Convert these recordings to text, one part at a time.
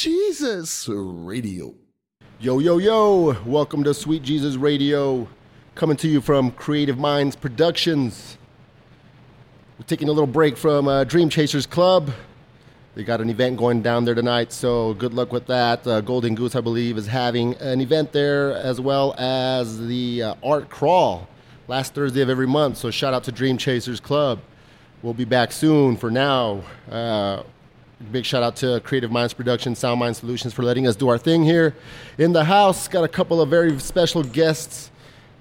Jesus Radio. Yo, yo, yo. Welcome to Sweet Jesus Radio. Coming to you from Creative Minds Productions. We're taking a little break from uh, Dream Chasers Club. They got an event going down there tonight, so good luck with that. Uh, Golden Goose, I believe, is having an event there as well as the uh, Art Crawl last Thursday of every month. So shout out to Dream Chasers Club. We'll be back soon. For now, uh, big shout out to Creative Minds Productions, Sound Mind Solutions for letting us do our thing here in the house. Got a couple of very special guests.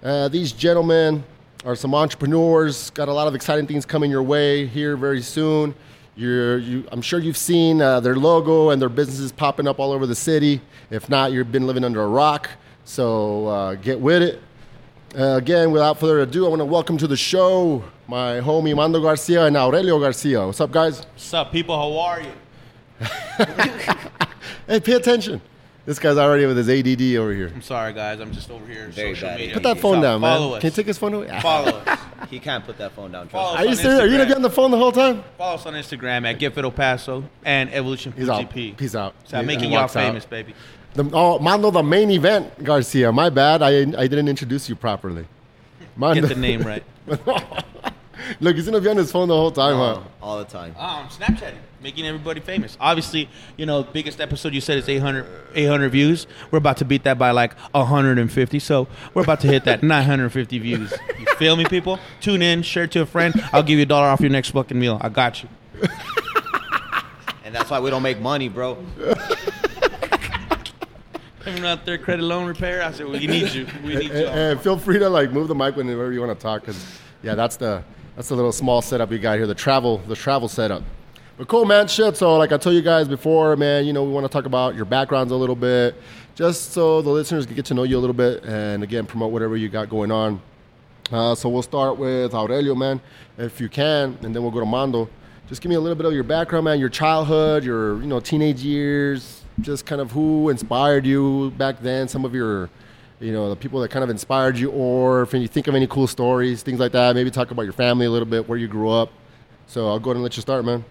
Uh, these gentlemen are some entrepreneurs. Got a lot of exciting things coming your way here very soon. You're, you, I'm sure you've seen uh, their logo and their businesses popping up all over the city. If not, you've been living under a rock. So uh, get with it. Uh, again, without further ado, I want to welcome to the show my homie Mando Garcia and Aurelio Garcia. What's up, guys? What's up, people? How are you? Hey, pay attention. This guy's already with his ADD over here. I'm sorry, guys. I'm just over here Very social bad. media. Put that phone down, man. Follow us. Can you take his phone away? Follow us. He can't put that phone down. Follow Trust us Are you on serious? Are you gonna be Instagram. on the phone the whole time? Follow us on Instagram at Get Fit El Paso and Evolution He's out. GP. Peace out. So I'm He- making he y'all walks out. famous, baby. The, oh, Mando, the main event, Garcia. My bad. I I didn't introduce you properly. Mando. Get the name right. Look, he's gonna be on his phone the whole time, me. huh? all the time. Oh, I'm Snapchatting, making everybody famous. Obviously, you know, biggest episode you said is 800, 800 views. We're about to beat that by like 150. So we're about to hit that 950 views. You feel me, people? Tune in, share it to a friend. I'll give you a dollar off your next fucking meal. I got you. And that's why we don't make money, bro. Coming out there, credit loan repair. I said, well, we need you. We need And, you. and feel free to like move the mic whenever you want to talk, because yeah, that's the that's the little small setup you got here, the travel the travel setup. But cool, man. Shit. So like I told you guys before, man, you know we want to talk about your backgrounds a little bit, just so the listeners can get to know you a little bit, and again promote whatever you got going on. Uh, so we'll start with Aurelio, man, if you can, and then we'll go to Mando. Just give me a little bit of your background, man, your childhood, your you know teenage years, just kind of who inspired you back then, some of your, you know, the people that kind of inspired you, or if you think of any cool stories, things like that. Maybe talk about your family a little bit, where you grew up. So I'll go ahead and let you start, man.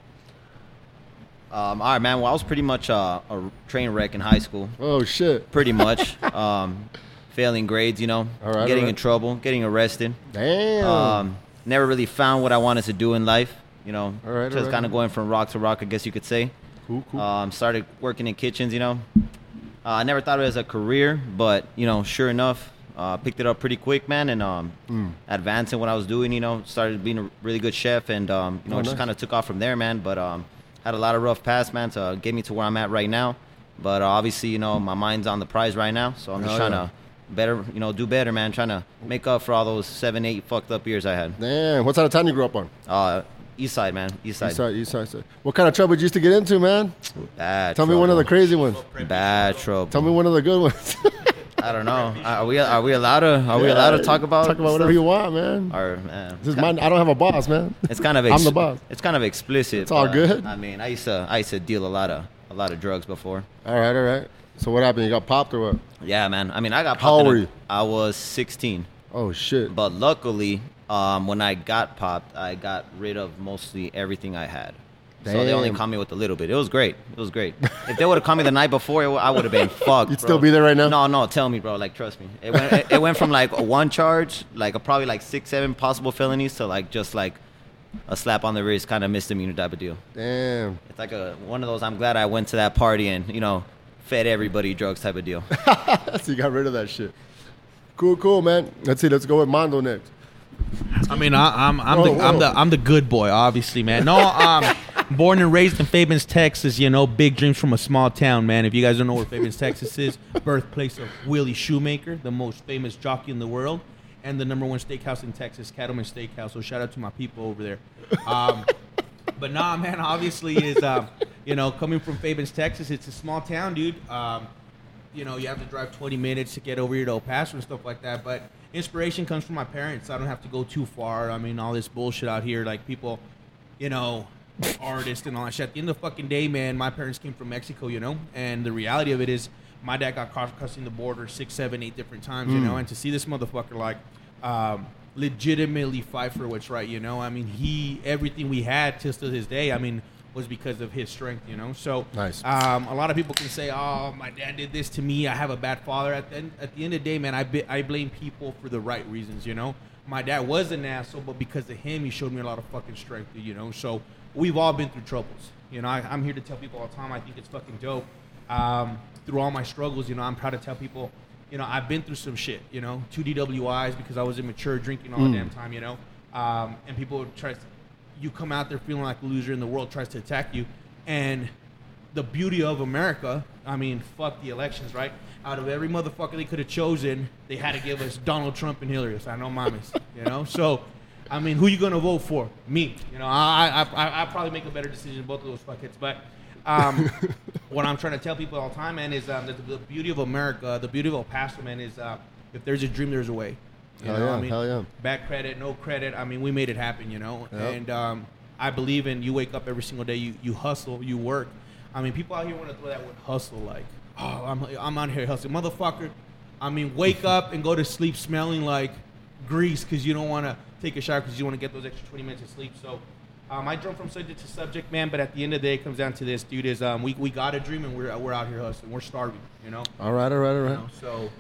Um, all right, man. Well, I was pretty much uh, a train wreck in high school. Oh shit! Pretty much. um, failing grades, you know. All right, getting in trouble, getting arrested. Damn. Um, never really found what I wanted to do in life. You know, All right, just right. kind of going from rock to rock, I guess you could say. cool, cool. Um, started working in kitchens, you know. Uh, I never thought of it as a career, but you know, sure enough, uh, picked it up pretty quick, man, and um, Mm. advanced in what I was doing. You know, started being a really good chef, and um, you know, Oh, just nice. kind of took off from there, man. But um, had a lot of rough past, man, to get me to where I'm at right now. But uh, obviously, you know, my mind's on the prize right now, so I'm just Oh, trying yeah. to better, you know, do better, man. Trying to make up for all those seven, eight fucked up years I had. Damn. What side of town you grew up on? Uh, east side, man, east side. East side, east side, side. What kind of trouble did you used to get into, man? Bad. Tell me one of the crazy ones. Bad trouble. Tell me one of the good ones. I don't know. Are we are we allowed to are we allowed to talk about talk about whatever stuff? you want, man. Or man, This is mine. I don't have a boss, man. it's kind of I'm the boss. It's kind of explicit. It's all good. I mean, I used to I used to deal a lot of a lot of drugs before. All right, all right. So what happened? You got popped or what? Yeah, man. I mean, I got How popped. old were you? I was 16. Oh shit. But luckily, um, when I got popped, I got rid of mostly everything I had. So they only Damn. caught me with a little bit. It was great. It was great. if they would have caught me the night before, it, I would have been fucked. You'd bro. still be there right now? No, no. Tell me, bro. Like, trust me. It went. it, it went from like one charge, like a, probably like six, seven possible felonies, to like just like a slap on the wrist, kind of misdemeanor type of deal. Damn. It's like a one of those. I'm glad I went to that party and you know fed everybody drugs type of deal. so you got rid of that shit. Cool, cool, man. Let's see. Let's go with Mondo next. I mean, I, I'm I'm Whoa, the I'm the I'm the good boy, obviously, man. No, um, born and raised in Fabens, Texas. You know, big dreams from a small town, man. If you guys don't know where Fabens, Texas is, birthplace of Willie Shoemaker, the most famous jockey in the world, and the number one steakhouse in Texas, Cattleman Steakhouse. So shout out to my people over there. Um, but nah, man, obviously is um, you know coming from Fabens, Texas. It's a small town, dude. Um, you know, you have to drive 20 minutes to get over here to El Paso and stuff like that. But inspiration comes from my parents. I don't have to go too far. I mean, all this bullshit out here, like people, you know, artists and all that shit. At the end of the fucking day, man, my parents came from Mexico, you know, and the reality of it is, my dad got caught crossing the border six, seven, eight different times, you know, and to see this motherfucker like um, legitimately fight for what's right, you know. I mean, he everything we had till to this day. I mean, was because of his strength, you know. So Nice. Um, a lot of people can say, "Oh, my dad did this to me. I have a bad father." At the end, at the end of the day, man, I bi- I blame people for the right reasons, you know. My dad was an asshole, but because of him, he showed me a lot of fucking strength, you know. So we've all been through troubles, you know. I, I'm here to tell people all the time. I think it's fucking dope. Um, through all my struggles, you know, I'm proud to tell people, you know, I've been through some shit, you know, two DWIs because I was immature, drinking all the damn time, you know. Um, and people try to, you come out there feeling like a loser, and the world tries to attack you, and the beauty of America, I mean, fuck the elections, right? Out of every motherfucker they could have chosen, they had to give us Donald Trump and Hillary. So I know mames, you know. So, I mean, who you gonna vote for? Me, you know. I I I I probably make a better decision than both of those fuckheads, but. Um, what I'm trying to tell people all the time, man, is um, that the, the beauty of America, the beauty of El Paso, man, is uh, if there's a dream, there's a way. You Hell know, yeah, I mean, hell yeah. Bad credit, no credit. I mean, we made it happen, you know. Yep. And um, I believe in you. Wake up every single day. You you hustle. You work. I mean, people out here want to throw that word hustle, like, oh, I'm I'm out here hustling, motherfucker. I mean, wake up and go to sleep smelling like grease because you don't want to take a shower because you want to get those extra 20 minutes of sleep. So. Um, I jump from subject to subject, man, but at the end of the day, it comes down to this, dude. Is um, we, we got a dream and we're, we're out here hustling. We're starving, you know. All right, all right, all right. You know? So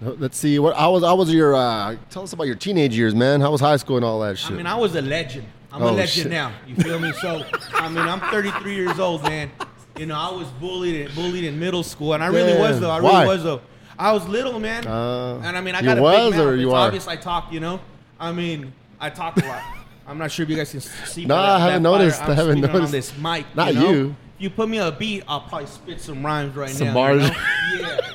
Let's see. What? I was? I was your? Uh, tell us about your teenage years, man. How was high school and all that shit? I mean, I was a legend. I'm Oh, a legend shit. now. You feel me? So, I mean, I'm 33 years old, man. You know, I was bullied, bullied in middle school, and I really was though. I Why? really was though. I was little, man, Uh, and I mean, I got a big mouth. or you it's are? obvious I talk. You know, I mean, I talk a lot. I'm not sure if you guys can see. No, but I haven't noticed. I'm haven't noticed. on this mic. Not you. Know? you. If you put me on a beat, I'll probably spit some rhymes right Some now. Some bars. You know? Yeah.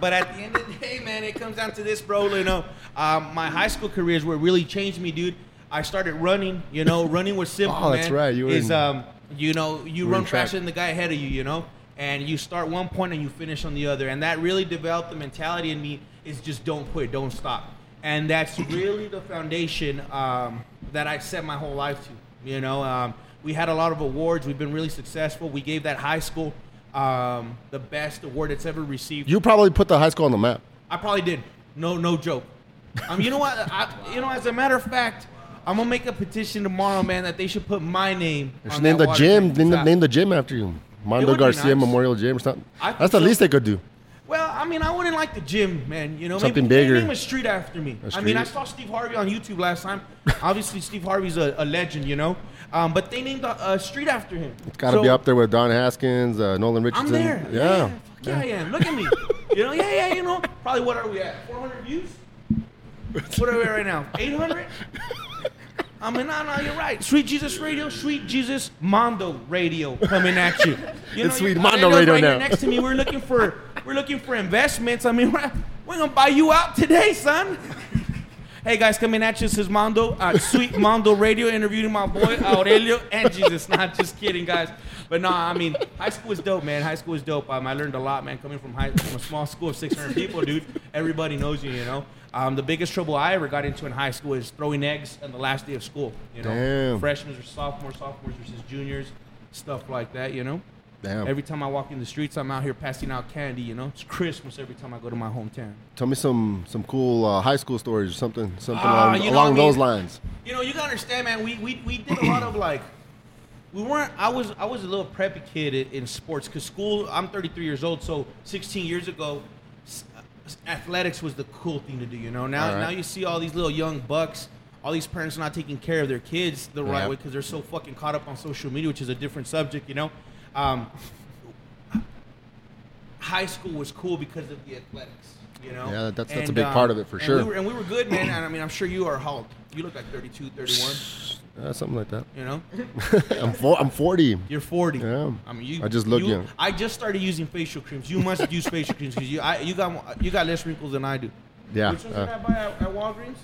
But at the end of the day, man, it comes down to this, bro. You know, um, my high school career is what really changed me, dude. I started running. You know, running was simple, Oh, that's man. right. You were is in- um, you know, you run faster than the guy ahead of you. You know, and you start one point and you finish on the other, and that really developed the mentality in me is just don't quit, don't stop, and that's really the foundation um, that I set my whole life to. You know, um, we had a lot of awards. We've been really successful. We gave that high school um, the best award it's ever received. you probably put the high school on the map. I probably did. No, no joke. Um, you know what? I, you know, as a matter of fact, I'm gonna make a petition tomorrow, man, that they should put my name. They should name the gym. Name the, name the gym after you. Mondo Garcia nice. Memorial Gym or something. That's the so. least they could do. Well, I mean, I wouldn't like the gym, man. You know, Something maybe bigger. Name a street after me. A I mean, I saw Steve Harvey on YouTube last time. Obviously, Steve Harvey's a, a legend, you know. Um, but they named a, a street after him. It's got to So, be up there with Don Haskins, uh, Nolan I'm Richardson. there. Yeah. Fuck yeah, I am. Look at me. you know, yeah, yeah, you know. Probably what are we at? 400 views? What are we at right now? 800? I mean, no, no, you're right. Sweet Jesus Radio, Sweet Jesus Mondo Radio coming at you. you It's Sweet Mondo Radio right here now. next to me. We're looking for we're looking for investments. I mean, we're, we're gonna buy you out today, son. Hey guys, coming at you. This is Mondo, uh, Sweet Mondo Radio, interviewing my boy Aurelio and Jesus. Not just kidding, guys. But no, I mean, high school is dope, man. High school is dope. Um, I learned a lot, man. Coming from high, from a small school of 600 people, dude. Everybody knows you, you know. Um, the biggest trouble I ever got into in high school is throwing eggs on the last day of school. You know, Damn. freshmen versus sophomores, sophomores versus juniors, stuff like that. You know. Damn. Every time I walk in the streets, I'm out here passing out candy. You know, it's Christmas every time I go to my hometown. Tell me some some cool uh, high school stories or something something Ah, along, along I mean- those lines. You know, you gotta understand, man. We we, we did a lot of like, we weren't. I was I was a little preppy kid in, in sports because school. I'm 33 years old, so 16 years ago, s- athletics was the cool thing to do. You know, now right. now you see all these little young bucks. All these parents not taking care of their kids the right Yep. way because they're so fucking caught up on social media, which is a different subject. You know, um, high school was cool because of the athletics. You know, Yeah, that's- that's a big um, part of it, for and sure. We were, and we were good, man. And I mean, I'm sure you are how? You look like 32, 31. Uh, something like that. You know, I'm four, I'm 40. you're 40. Yeah. I mean, you. I just look you- young. I just started using facial creams. You must use facial creams because you, I, you got, you got less wrinkles than I do. Yeah. Which ones uh, did I buy at, at Walgreens?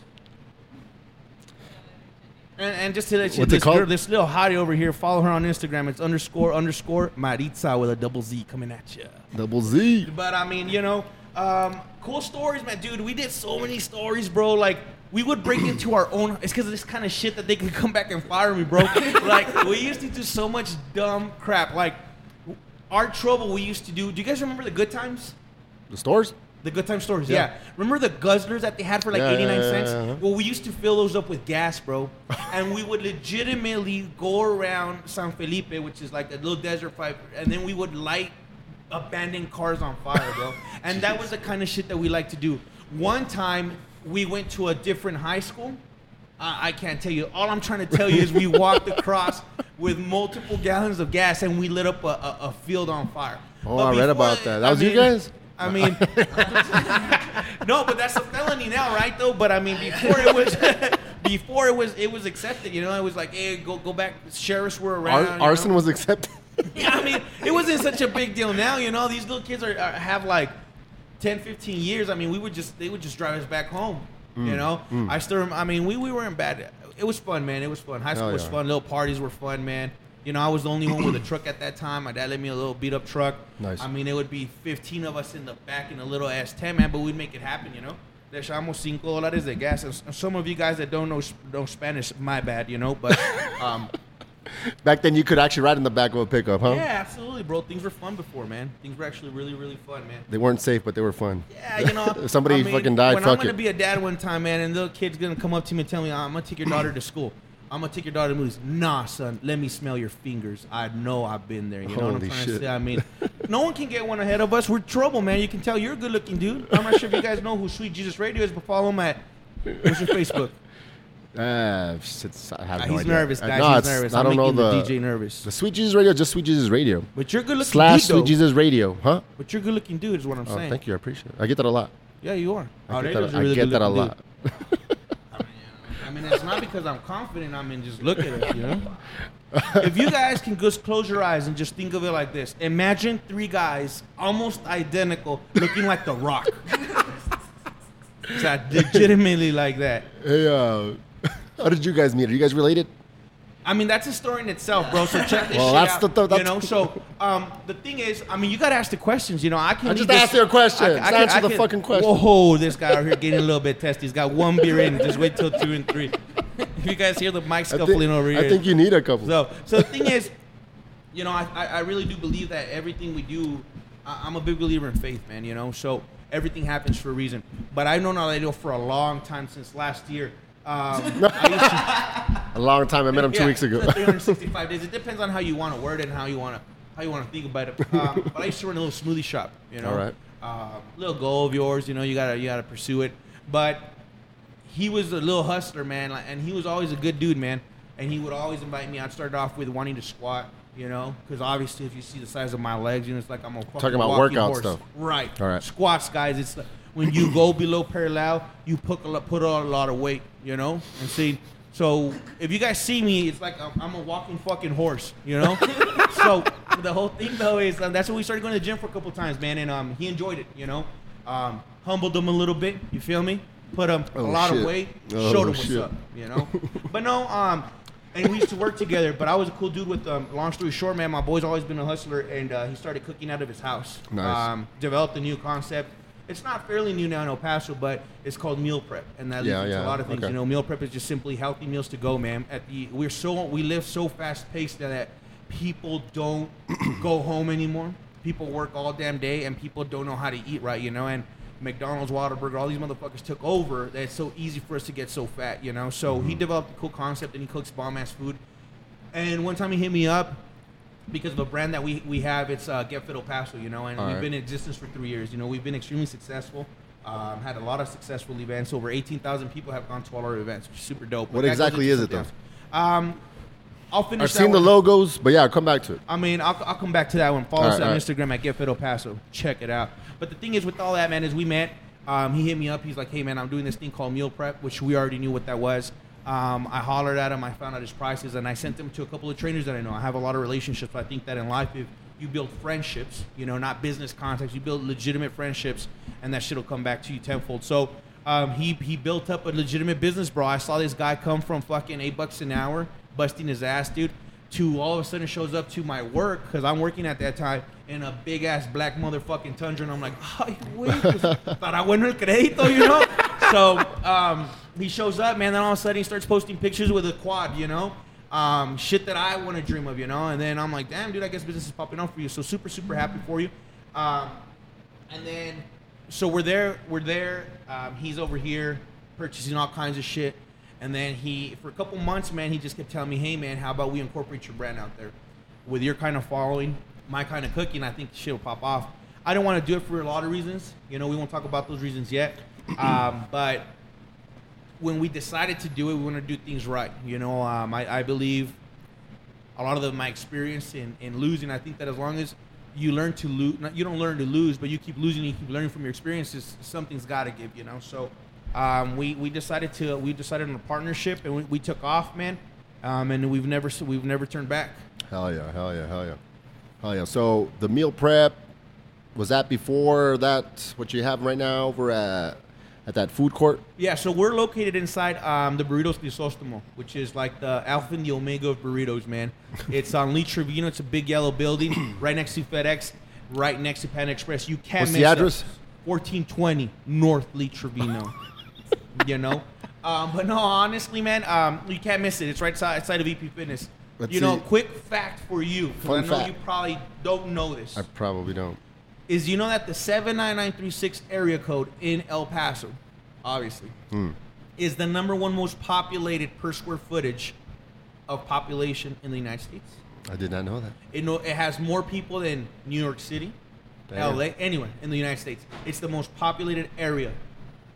And, and just to let you, What's it this, called? girl, this little hottie over here, follow her on Instagram. It's underscore underscore Maritza with a double Z coming at you. double Z. But I mean, you know, um, cool stories, man, dude. We did so many stories, bro. Like we would break into our own. It's because of this kind of shit that they could come back and fire me, bro. like we used to do so much dumb crap. Like our trouble we used to do. Do you guys remember the good times? The stores? The good time stores, yeah. Yeah. Remember the guzzlers that they had for like Yeah, 89 yeah, cents? Well, we used to fill those up with gas, bro. and we would legitimately go around San Felipe, which is like a little desert pipe, and then we would light abandoned cars on fire, bro. and that was the kind of shit that we like to do. One time, we went to a different high school. I I can't tell you. All I'm trying to tell you is we walked across with multiple gallons of gas and we lit up a, a, a field on fire. Oh, But I read about that. That I was you guys? I mean, no, but that's a felony now, right? Though, but I mean, before it was, before it was, it was accepted. You know, it was like, hey, go go back. Sheriffs were around. Ar- you know? arson was accepted. Yeah, I mean, it wasn't such a big deal now. You know, these little kids are, are have like 10, 15 years. I mean, we would just they would just drive us back home. Mm, You know, I still. I mean, we we were in bad. It was fun, man. It was fun. High school Hell was fun. Little parties were fun, man. You know, I was the only one with a truck at that time. My dad let me a little beat up truck. Nice. I mean, it would be 15 of us in the back in a little S10, man, but we'd make it happen, you know. Le echamos cinco dólares de gas. And some of you guys that don't know know Spanish, my bad, you know. But um, Back then, you could actually ride in the back of a pickup, huh? yeah, absolutely, bro. Things were fun before, man. Things were actually really, really fun, man. They weren't safe, but they were fun. Yeah, you know. If somebody I mean, fucking died, When I'm fuck gonna be a dad one time, man, and the kid's gonna come up to me and tell me, "I'm gonna take your daughter to school. I'm gonna take your daughter to movies." Nah, son. Let me smell your fingers. I know I've been there. You know what I'm trying to say? I mean, no one can get one ahead of us. We're trouble, man. You can tell you're a good-looking dude. I'm not sure if you guys know who Sweet Jesus Radio is, but follow him at. What's your Facebook? Uh, it's, I have Ah, no he's idea. nervous, Uh, guys. no, he's nervous. I I'm don't know the, DJ nervous. the Sweet Jesus Radio, just Sweet Jesus Radio But you're good-looking slash dude, though. Sweet Jesus Radio, huh? But you're good-looking dude, is what I'm Oh, saying. thank you. I appreciate it. I get that a lot. Yeah, you are. I Oh, get that, a I really get that a lot. Mean, it's not because I'm confident. I mean, just look at it, you know. if you guys can just close your eyes and just think of it like this: Imagine three guys almost identical, looking like The Rock. it's legitimately like that. Hey, uh, how did you guys meet? Are you guys related? I mean, that's a story in itself, bro. So check this Well, shit that's out. the- the- you that's- know, so um, the thing is, I mean, you gotta ask the questions. You know, I can. I just this- asked you question. I- I can- answer I the can- fucking question. Whoa, this guy out here getting a little bit testy. He's got one beer in. Just wait till two and three. you guys hear the mic scuffling think, over here. I think you need a couple. So, so the thing is, you know, I, I I really do believe that everything we do, I, I'm a big believer in faith, man. You know, so everything happens for a reason. But I've known Aledo for a long time since last year. Um, I used to, a long time. I met him two yeah, weeks ago. 365 days. It depends on how you want to word it and how you want to how you want to think about it. Um, but I used to run a little smoothie shop. You know, All right. um, little goal of yours. You know, you gotta you gotta pursue it. But he was a little hustler, man, like, and he was always a good dude, man. And he would always invite me. I'd start off with wanting to squat, you know, because obviously if you see the size of my legs, you know, it's like I'm a fucking Talking about workout horse. stuff. right? All right. Squats, guys. It's like when you go below parallel, you put a lot, put on a lot of weight, you know, and see. So if you guys see me, it's like I'm, I'm a walking fucking horse, you know. so the whole thing though is um, that's when we started going to the gym for a couple times, man, and um, he enjoyed it, you know. Um, humbled him a little bit, you feel me? Put him Oh, a lot shit. of weight, Oh, showed him what's shit. up, you know. but no, um, and we used to work together. But I was a cool dude. With um, long story short, man, my boy's always been a hustler, and uh, he started cooking out of his house. Nice. Um, developed a new concept. It's not fairly new now in El Paso, but it's called meal prep, and that leads Yeah, into yeah, a lot of things. okay. You know, meal prep is just simply healthy meals to go, man. At the we're so we live so fast paced that people don't go home anymore. People work all damn day, and people don't know how to eat right. You know, and McDonald's, Whataburger, all these motherfuckers took over. That it's so easy for us to get so fat. You know, so Mm-hmm. he developed a cool concept, and he cooks bomb ass food. And one time he hit me up because of a brand that we, we have. It's uh, Get Fit El Paso, you know, and All we've right. been in existence for three years. You know, we've been extremely successful. Um, had a lot of successful events. Over 18,000 people have gone to all our events, which is super dope. But What exactly is it, though? Um, I'll finish. I've seen the logos, but yeah, I'll come back to it. I mean, I'll, I'll come back to that one. Follow All us right, on right. Instagram at Get Fit El Paso. Check it out. But the thing is, with all that, man, is we met. Um, he hit me up. He's like, "Hey, man, I'm doing this thing called meal prep, which we already knew what that was." Um, I hollered at him. I found out his prices, and I sent him to a couple of trainers that I know. I have a lot of relationships. I think that in life, if you build friendships, you know, not business contacts, you build legitimate friendships, and that shit will come back to you tenfold. So. Um, he he built up a legitimate business, bro. I saw this guy come from fucking eight bucks an hour, busting his ass, dude, to all of a sudden shows up to my work because I'm working at that time in a big ass black motherfucking tundra, and I'm like, ay, güey, pues, para bueno el crédito, you know. So um, he shows up, man. Then all of a sudden he starts posting pictures with a quad, you know. Um, shit that I want to dream of, you know. And then I'm like, damn, dude, I guess business is popping off for you. So super, super happy for you. Um, and then so we're there. We're there. Um, he's over here purchasing all kinds of shit, and then he, for a couple months, man, he just kept telling me, "Hey, man, how about we incorporate your brand out there with your kind of following, my kind of cooking? I think shit will pop off." I don't want to do it for a lot of reasons. You know, we won't talk about those reasons yet. Um, but when we decided to do it, we want to do things right. You know, um, I, I believe a lot of the, my experience in, in losing, I think that as long as you learn to lose, you don't learn to lose, but you keep losing, you keep learning from your experiences, something's got to give, you know? So um, we, we decided to, we decided on a partnership and we, we took off, man. Um, and we've never, we've never turned back. Hell yeah, hell yeah, hell yeah. Hell yeah. So the meal prep, was that before that, what you have right now over at, at that food court? Yeah, so we're located inside um, the Burritos Crisostomo, which is like the alpha and the omega of burritos, man. It's on Lee Trevino. It's a big yellow building right next to FedEx, right next to Pan Express. You can't What's miss the address? Us. 1420 North Lee Trevino. you know? Um, but no, honestly, man, um, you can't miss it. It's right outside, of EP Fitness. Let's you know, see. quick fact for you, 'cause Fun I know fact. you probably don't know this, I probably don't. Is you know that the 79936 area code in El Paso, obviously, Hmm. is the number one most populated per square footage of population in the United States. I did not know that. It, know, it has more people than New York City, Damn. LA, anywhere in the United States. It's the most populated area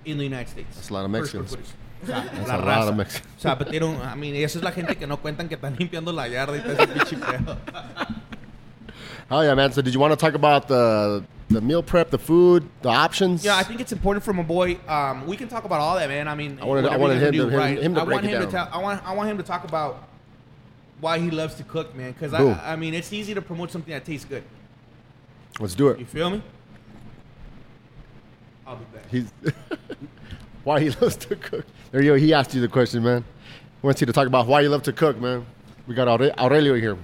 in the United States. That's a lot of Mexicans. O sea, That's la a lot of raza. O sea, but they don't, I mean, esa es la gente que no cuentan que están limpiando la yarda y todo ese pinche pedo. Hell yeah, man. So did you want to talk about the the meal prep, the food, the options? Yeah, I think it's important for my boy. Um, we can talk about all that, man. I mean, I wanted- I wanted him to- do, him- him to I break want it him down. to tell. I want. I want him to talk about why he loves to cook, man. Because I, I mean, it's easy to promote something that tastes good. Let's do it. You feel me? I'll be back. He's why he loves to cook. There you go. He asked you the question, man. He wants you to talk about why you love to cook, man. We got Aure- Aurelio here.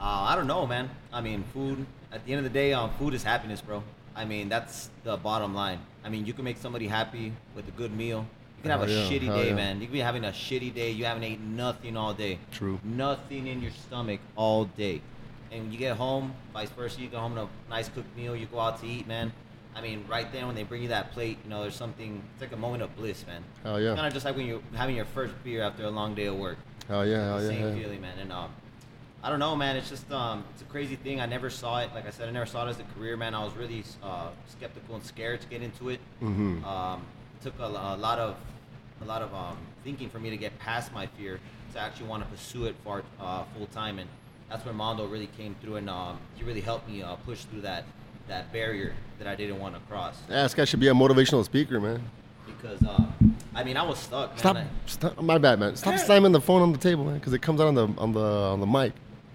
Uh, I don't know, man. I mean, food. At the end of the day, um, food is happiness, bro. I mean, that's the bottom line. I mean, you can make somebody happy with a good meal. You can have a yeah, shitty hell day, yeah. man. You can be having a shitty day. You haven't ate nothing all day. True. Nothing in your stomach all day. And when you get home, vice versa, you go home to a nice cooked meal. You go out to eat, man. I mean, right there when they bring you that plate, you know, there's something. It's like a moment of bliss, man. Hell yeah. Kind of just like when you're having your first beer after a long day of work. Hell yeah, hell yeah. Same yeah. feeling, man. And um, I don't know, man. It's just um, it's a crazy thing. I never saw it. Like I said, I never saw it as a career, man. I was really uh, skeptical and scared to get into it. Mhm. Um, took a, a lot of a lot of um, thinking for me to get past my fear to actually want to pursue it for uh, full time. And that's where Mondo really came through, and um, he really helped me uh, push through that that barrier that I didn't want to cross. Yeah, this guy should be a motivational speaker, man. Because uh, I mean, I was stuck. Stop, stop. My bad, man. Stop slamming the phone on the table, man, because it comes out on the on the on the mic.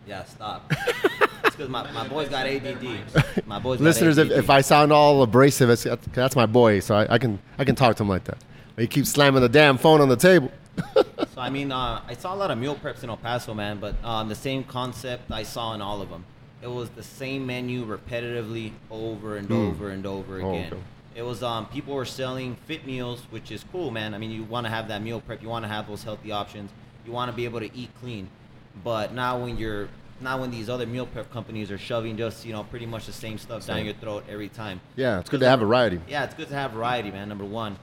Yeah, stop. it's because my, my boy's got ADD. My boy's Listeners, if, if I sound all abrasive, it's, that's, that's my boy, so I, I can I can talk to him like that. But he keeps slamming the damn phone on the table. So I mean, uh, I saw a lot of meal preps in El Paso, man, but um, the same concept I saw in all of them. It was the same menu repetitively over and Hmm. over and over Oh, again. okay. It was um, people were selling fit meals, which is cool, man. I mean, you want to have that meal prep, you want to have those healthy options, you want to be able to eat clean. But now when you're now when these other meal prep companies are shoving just you know pretty much the same stuff down your throat every time. yeah, it's good to have variety. Yeah, it's good to have variety, man. Number one,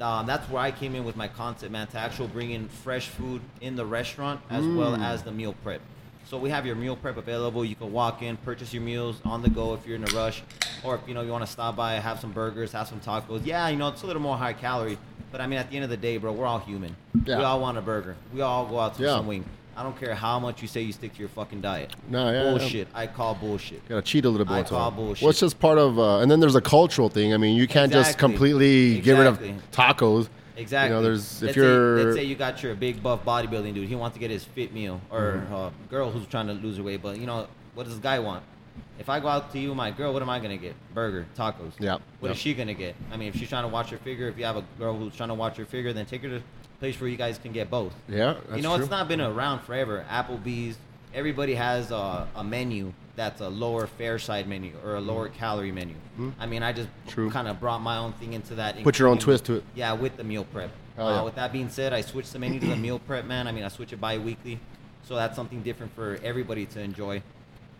um, that's where I came in with my concept, man. To actually bring in fresh food in the restaurant as well Mm. as the meal prep. So we have your meal prep available. You can walk in, purchase your meals on the go if you're in a rush, or if you know you want to stop by, have some burgers, have some tacos. Yeah, you know it's a little more high calorie, but I mean at the end of the day, bro, we're all human. Yeah. We all want a burger. We all go out to Yeah. some wing. I don't care how much you say you stick to your fucking diet. No, yeah, yeah. bullshit. I call bullshit. Gotta cheat a little bit. I once in a call bullshit. Well, it's just part of, uh, and then there's a cultural thing. I mean, you can't just Exactly. completely get rid of tacos. Exactly. You know, there's if let's you're say, let's say you got your big buff bodybuilding dude. He wants to get his fit meal, or Mm-hmm. uh, girl who's trying to lose her weight. But you know, what does this guy want? If I go out to you, my girl, what am I gonna get? Burger, tacos. Yeah, What yeah. is she gonna get? I mean, if she's trying to watch her figure, if you have a girl who's trying to watch her figure, then take her to place where you guys can get both. yeah, you know, true. it's not been around forever. Applebee's, everybody has a, a menu that's a lower fare side menu or a lower calorie menu. I mean, I just. Kind of brought my own thing into that. Put your own twist to it. Yeah, with the meal prep. Hell uh, yeah. With that being said, I switched the menu to the meal prep, man. I mean, I switch it bi-weekly, so that's something different for everybody to enjoy.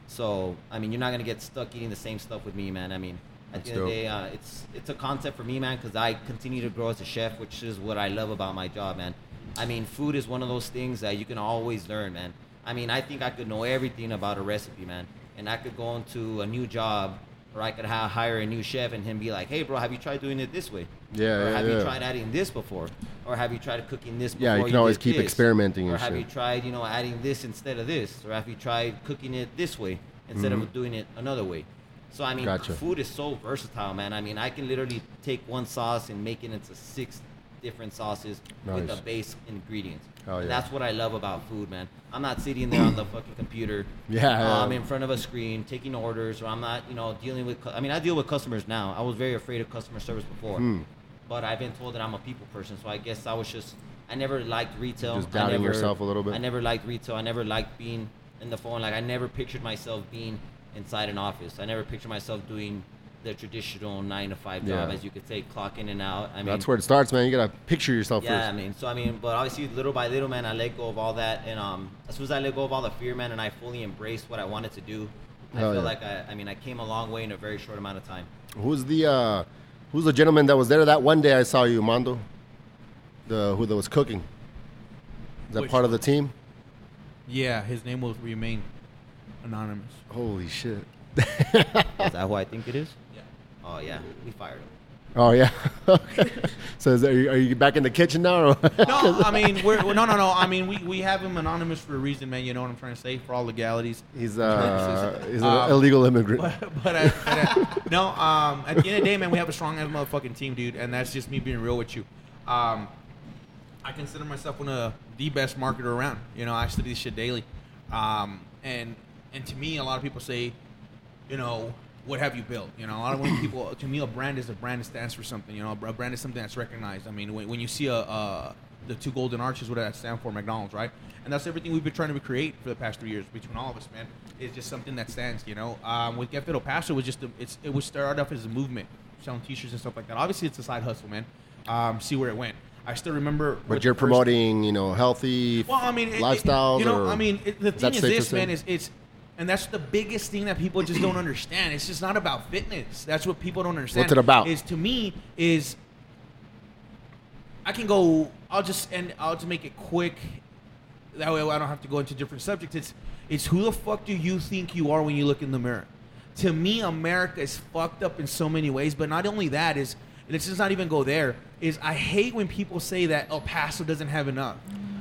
So, I mean, you're not gonna get stuck eating the same stuff with me, man. I mean, At the end of the day, uh, it's it's a concept for me, man, because I continue to grow as a chef, which is what I love about my job, man. I mean, food is one of those things that you can always learn, man. I mean, I think I could know everything about a recipe, man, and I could go into a new job, or I could ha- hire a new chef and him be like, "Hey, bro, have you tried doing it this way? Yeah, or yeah, have yeah. you tried adding this before? Or have you tried cooking this? Before Yeah, you can always did keep this? experimenting Or have shit. you tried, you know, adding this instead of this? Or have you tried cooking it this way instead Mhm. of doing it another way? So I mean, Gotcha. food is so versatile, man. I mean, I can literally take one sauce and make it into six different sauces with the base ingredients. Yeah. That's what I love about food, man. I'm not sitting there on the fucking computer, Yeah, um, yeah. in front of a screen taking orders, or I'm not, you know, dealing with. I mean, I deal with customers now. I was very afraid of customer service before, Hmm. but I've been told that I'm a people person, so I guess I was just. I never liked retail. Just I doubting never- yourself a little bit? I never liked retail. I never liked being in the phone. Like I never pictured myself being inside an office. I never pictured myself doing the traditional nine to five job, Yeah. as you could say, clock in and out. I mean, That's where it starts, man. You gotta picture yourself yeah, I mean, so I mean, but obviously, little by little, man, I let go of all that, and um, as soon as I let go of all the fear, man, and I fully embraced what I wanted to do, I Hell feel yeah. like I, I mean, I came a long way in a very short amount of time. Who's the uh, who's the gentleman that was there that one day I saw you, Mondo? The who that was cooking. Is that Which part of the team? Yeah, his name will remain anonymous. Holy shit. Is that who I think it is? Yeah. Oh yeah, we fired him. Oh yeah. So is that, are, you, are you back in the kitchen now? Or? No, I mean, we're, we're- no, no, no. I mean, we, we have him anonymous for a reason, man. You know what I'm trying to say? For all legalities. he's uh, he's an Um, illegal immigrant. But, but, I, but I- no, um, at the end of the day, man, we have a strong ass motherfucking team, dude, and that's just me being real with you. Um, I consider myself one of the best marketer around. You know, I study this shit daily, um, and and to me, a lot of people say, you know, what have you built? You know, a lot of people to me, a brand is a brand that stands for something. You know, a brand is something that's recognized. I mean, when, when you see a, a the two golden arches, what does that stand for? McDonald's, right? And that's everything we've been trying to create for the past three years between all of us, man. It's just something that stands. You know, um, with Get Fit El Paso, it was just a, it's it was started off as a movement, selling T-shirts and stuff like that. Obviously, it's a side hustle, man. Um, see where it went. I still remember. but you're promoting, you know, healthy well, I mean, it- it- lifestyles. you know, or I mean, it, the thing is this, man, is it's, and that's the biggest thing that people just don't understand. It's just not about fitness. That's what people don't understand. What's it about? Is to me is, I can go. I'll just and I'll just make it quick. That way, I don't have to go into different subjects. It's it's who the fuck do you think you are when you look in the mirror? To me, America is fucked up in so many ways. But not only that is, let's just not even go there. Is I hate when people say that El Paso doesn't have enough.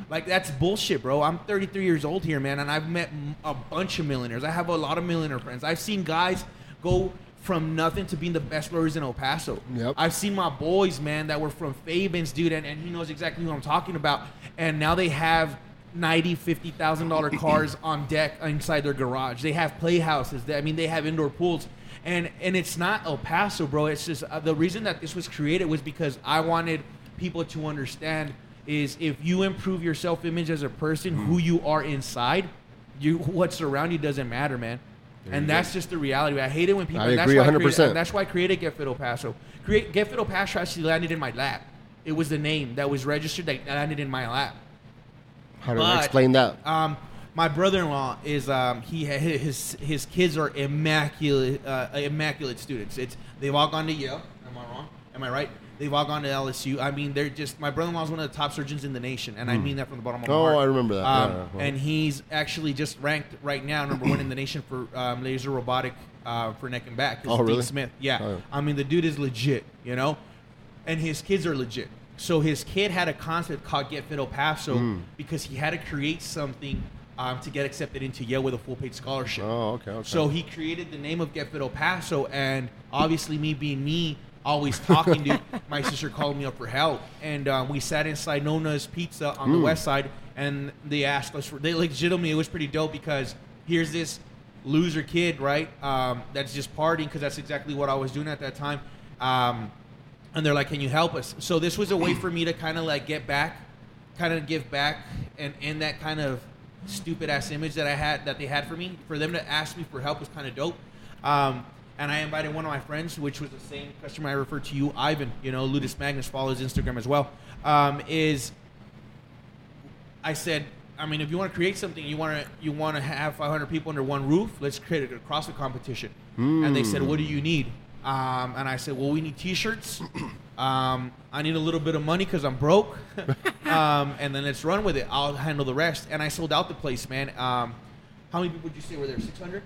Like that's bullshit, bro. I'm 33 years old here, man, and I've met a bunch of millionaires. I have a lot of millionaire friends. I've seen guys go from nothing to being the best lawyers in El Paso. Yep. I've seen my boys, man, that were from Fabens, dude, and, and he knows exactly who I'm talking about. And now they have ninety, fifty thousand dollar cars on deck inside their garage. They have playhouses. They, I mean, they have indoor pools. And and it's not El Paso, bro. It's just uh, the reason that this was created was because I wanted people to understand is if you improve your self image as a person, Mm. who you are inside, you what's around you doesn't matter, man. you And go. that's just the reality. I hate it when people. I and that's agree why 100%. created- that's why I created Get Fit El Paso. Create Get Fit El Paso actually landed in my lap. It was the name that was registered that landed in my lap. How do I explain that? Um, my brother-in-law is um, he his his kids are immaculate uh, immaculate students. It's they've all gone to Yale. Am I wrong? Am I right? They've all gone to LSU. I mean, they're just my brother-in-law is one of the top surgeons in the nation, and I mean that from the bottom of my heart. Oh, heart. I remember that. Um, Yeah. And he's actually just ranked right now number one in the nation for um, laser robotic uh, for neck and back. Oh, Dean really? Smith. Yeah. Oh, yeah. I mean, the dude is legit, you know, and his kids are legit. So his kid had a concept called Get Fit El Paso Hmm. because he had to create something um, to get accepted into Yale with a full paid scholarship. Oh, okay, okay. So he created the name of Get Fit El Paso, and obviously me being me, always talking to my sister called me up for help, and um, we sat inside Nona's Pizza on the Mm. west side, and they asked us for they legitimately it was pretty dope because here's this loser kid right um, that's just partying because that's exactly what I was doing at that time. Um, and they're like, "Can you help us?" So this was a way for me to kind of like get back, kind of give back, and in that kind of stupid ass image that I had that they had for me. For them to ask me for help was kind of dope. And I invited one of my friends, which was the same customer I referred to you, Ivan. You know, Ludus Magnus follows Instagram as well. Um, is I said, I mean, if you want to create something, you want to you want to have 500 people under one roof. Let's create a CrossFit competition. And they said, what do you need? Um, and I said, well, we need T-shirts. Um, I need a little bit of money because I'm broke. um, and then let's run with it. I'll handle the rest. And I sold out the place, man. Um, how many people would you say were there? 600?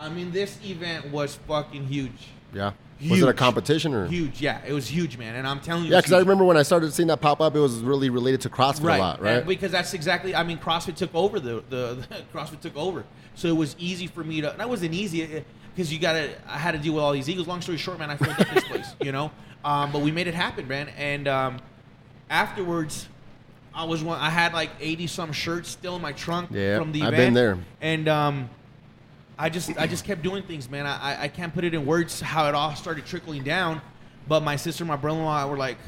I mean, this event was fucking huge. Yeah. Was it a competition or? Huge, yeah. It was huge, man. And I'm telling you, Yeah, because I remember when I started seeing that pop up, it was really related to CrossFit a lot, right? And because that's exactly. I mean, CrossFit took over the, the the CrossFit took over, so it was easy for me to. That wasn't easy because you got to. I had to deal with all these egos. Long story short, man, I filled up this place, you know. Um, but we made it happen, man. And um, afterwards, I was one. I had like eighty some shirts still in my trunk Yeah, from the event. I've been there. And um, I just I just kept doing things, man. I I- can't put it in words how it all started trickling down. But my sister, my brother-in-law were like,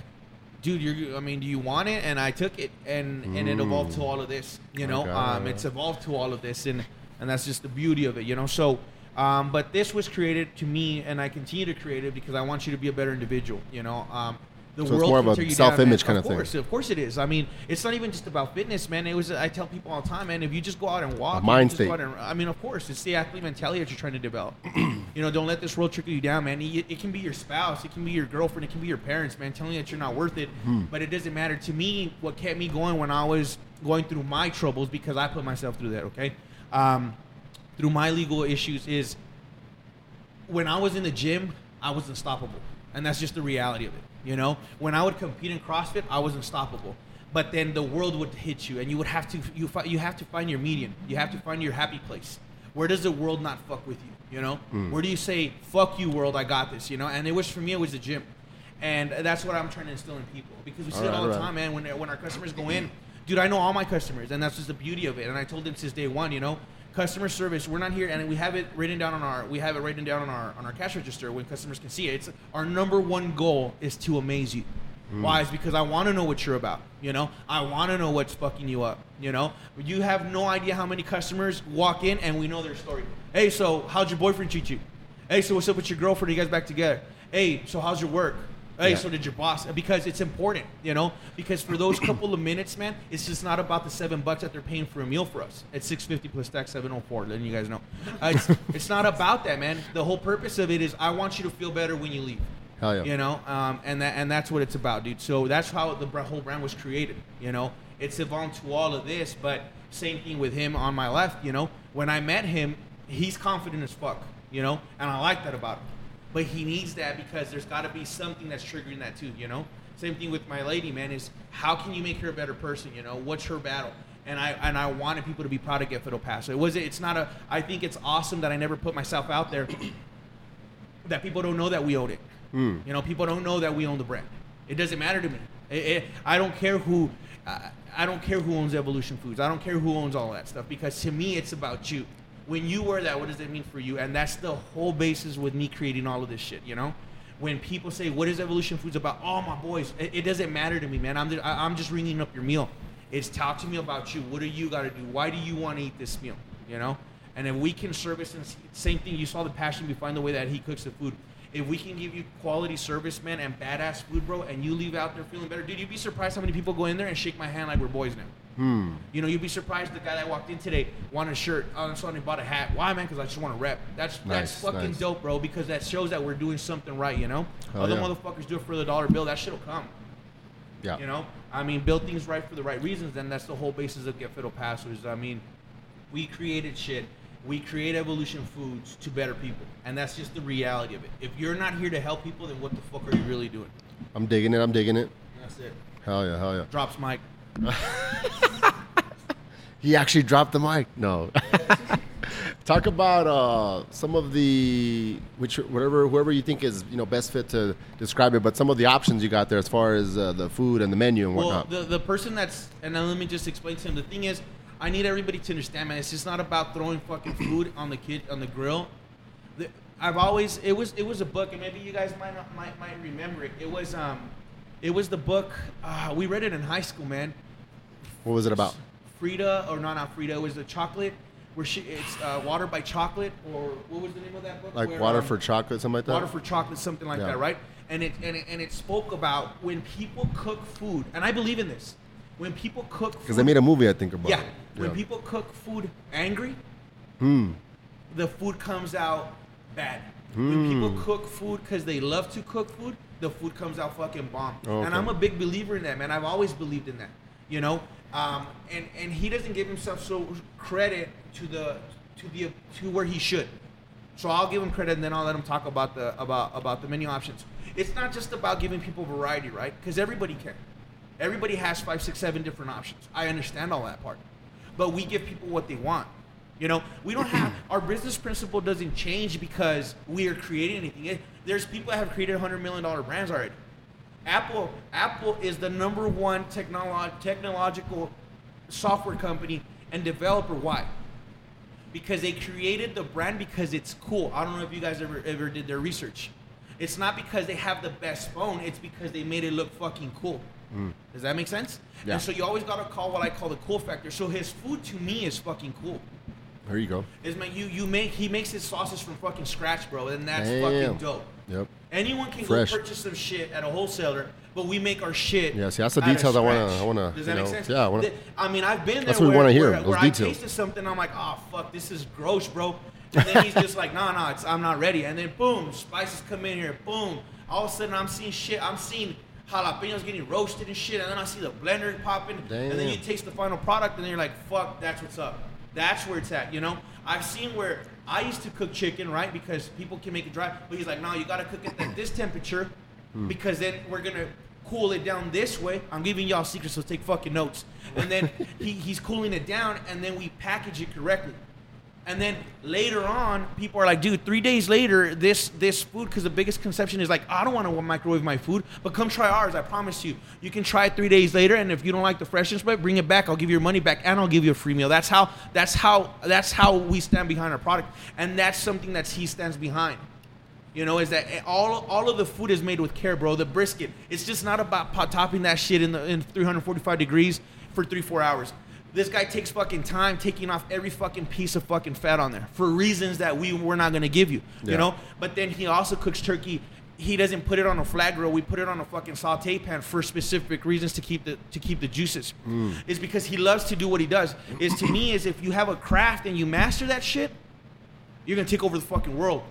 "Dude, you're I mean, do you want it?" And I took it, and and it evolved to all of this. You know, Okay. um, it's evolved to all of this, and and that's just the beauty of it. You know, so. Um, but this was created to me, and I continue to create it because I want you to be a better individual. You know, um, the So it's world more of a tear you down, self-image kind of of thing. Of course, it is. I mean, it's not even just about fitness, man. It was. I tell people all the time, man. If you just go out and walk, A mind state. and- I mean, of course, it's the athlete mentality that you're trying to develop. you know, don't let this world trickle you down, man. It, it can be your spouse, it can be your girlfriend, it can be your parents, man, telling you that you're not worth it. Hmm. But it doesn't matter to me. What kept me going when I was going through my troubles, because I put myself through that. Okay, um, through my legal issues, is when I was in the gym, I was unstoppable, and that's just the reality of it. You know, when I would compete in CrossFit, I was unstoppable. But then the world would hit you, and you would have to you fi- you have to find your median. You have to find your happy place. Where does the world not fuck with you? You know, hmm. where do you say "fuck you, world, I got this"? You know, and it was for me, it was the gym, and that's what I'm trying to instill in people because we see it all the time, man. When when our customers go in, dude, I know all my customers, and that's just the beauty of it. And I told them since day one, you know, customer service. We're not here, and we have it written down on our we have it written down on our on our cash register when customers can see it. It's our number one goal is to amaze you. Mm. Why? Is because I want to know what you're about. You know, I want to know what's fucking you up. You know, you have no idea how many customers walk in and we know their story. Hey, so how'd your boyfriend treat you? Hey, so what's up with your girlfriend? Are you guys back together? Hey, so how's your work? Hey, Yeah. so did your boss? Because it's important, you know. Because for those couple of minutes, man, it's just not about the seven bucks that they're paying for a meal for us. at six fifty plus tax, seven oh four. Letting you guys know, uh, it's, it's not about that, man. The whole purpose of it is I want you to feel better when you leave. Hell yeah. You know, um, and that and that's what it's about, dude. So that's how the whole brand was created. You know, it's evolved to all of this, but same thing with him on my left. You know, when I met him, he's confident as fuck. You know, and I like that about him. But he needs that because there's got to be something that's triggering that too. You know, same thing with my lady, man. Is how can you make her a better person? You know, what's her battle? And I and I wanted people to be proud of Get Fit El Paso. It was it's not a. I think it's awesome that I never put myself out there. that people don't know that we own it. Hmm. You know, people don't know that we own the brand. It doesn't matter to me. It, it, I don't care who. I, I don't care who owns Evolution Foods. I don't care who owns all that stuff because to me, it's about you. When you wear that, what does it mean for you? And that's the whole basis with me creating all of this shit. You know, when people say, "What is Evolution Foods about?" Oh, my boys, it, it doesn't matter to me, man. I'm I, I'm just ringing up your meal. It's talk to me about you. What do you got to do? Why do you want to eat this meal? You know, and if we can service and same thing, you saw the passion behind the way that he cooks the food. If we can give you quality service, man, and badass food, bro, and you leave out there feeling better, dude, you'd be surprised how many people go in there and shake my hand like we're boys now. Hmm. You know, you'd be surprised the guy that walked in today wanted a shirt. A sudden, he bought a hat. Why, man? Because I just want to rep. That's that's fucking nice. dope, bro. Because that shows that we're doing something right. You know, Hell other yeah. motherfuckers do it for the dollar bill. That shit'll come. Yeah. You know, I mean, build things right for the right reasons, and that's the whole basis of Get Fit El Paso. Is I mean, we created shit. We create Evolution Foods to better people, and that's just the reality of it. If you're not here to help people, then what the fuck are you really doing? I'm digging it. I'm digging it. That's it. Hell yeah. Hell yeah. Drops mic. He actually dropped the mic. No. Talk about uh, some of the which whatever whoever you think is you know best fit to describe it, but some of the options you got there as far as uh, the food and the menu and whatnot. Well, whatnot. the, the person that's and now let me just explain to him. The thing is, I need everybody to understand, man. It's just not about throwing fucking food on the kid on the grill. The, I've always it was it was a book, and maybe you guys might not, might might remember it. It was um, it was the book. Uh, we read it in high school, man. what was it about? Frida or not not Frida. It was the chocolate where she it's uh, water by chocolate or what was the name of that book? Like Where, water um, for chocolate, something like that. Water for chocolate, something like Yeah. that, right? And it, and it and it spoke about when people cook food, and I believe in this. When people cook Because they made a movie, I think about yeah, it. when people cook food angry, Hmm. the food comes out bad. When people cook food because they love to cook food, the food comes out fucking bomb. Okay. And I'm a big believer in that, man. I've always believed in that. You know, um, and and he doesn't give himself so credit to the to the to where he should. So I'll give him credit, and then I'll let him talk about the about about the menu options. It's not just about giving people variety, right? Because everybody can. Everybody has five, six, seven different options. I understand all that part, but we give people what they want. You know, we don't have our business principle doesn't change because we are creating anything. It, there's people that have created hundred million dollar brands already. Apple Apple is the number one technolo- technological software company and developer. Why? Because they created the brand because it's cool. I don't know if you guys ever ever did their research. It's not because they have the best phone. It's because they made it look fucking cool. Mm. Does that make sense? Yeah. And so you always gotta call what I call the cool factor. So his food to me is fucking cool. There you go. Is my you you make he makes his sauces from fucking scratch, bro, and that's Damn. fucking dope. Yep. Anyone can Fresh. go purchase some shit at a wholesaler, but we make our shit. Yeah, see, that's the out of details I wanna- scratch. I wanna, Does you that make sense? yeah, I wanna- Th- I mean, I've been there. That's what we where, wanna hear, Where, those where details. I tasted something, I'm like, oh fuck, this is gross, bro. And then he's just like, nah, nah, it's, I'm not ready. And then boom, spices come in here. Boom. All of a sudden, I'm seeing shit. I'm seeing jalapenos getting roasted and shit. And then I see the blender popping. And then Damn. you taste the final product, and then you're like, fuck, that's what's up. That's where it's at, you know? I've seen where I used to cook chicken, right? Because people can make it dry. But he's like, no, you gotta cook it at this temperature hmm. because then we're gonna cool it down this way. I'm giving y'all secrets, so take fucking notes. And then he, he's cooling it down, and then we package it correctly. And then later on, people are like, dude, three days later, this this food, because the biggest conception is like, I don't want to microwave my food, but come try ours. I promise you. You can try it three days later, and if you don't like the freshness, but bring it back. I'll give you your money back, and I'll give you a free meal. That's how that's how that's how we stand behind our product, and that's something that he stands behind. You know, is that eh, all all of the food is made with care, bro. The brisket, it's just not about topping that shit in the in 345 degrees for three four hours. This guy takes fucking time taking off every fucking piece of fucking fat on there for reasons that we we're not gonna give you. Yeah. You know, but then he also cooks turkey. He doesn't put it on a flat grill. We put it on a fucking saute pan for specific reasons to keep the to keep the juices. Mm. Is because he loves to do what he does. Is to me is if you have a craft and you master that shit, you're gonna take over the fucking world.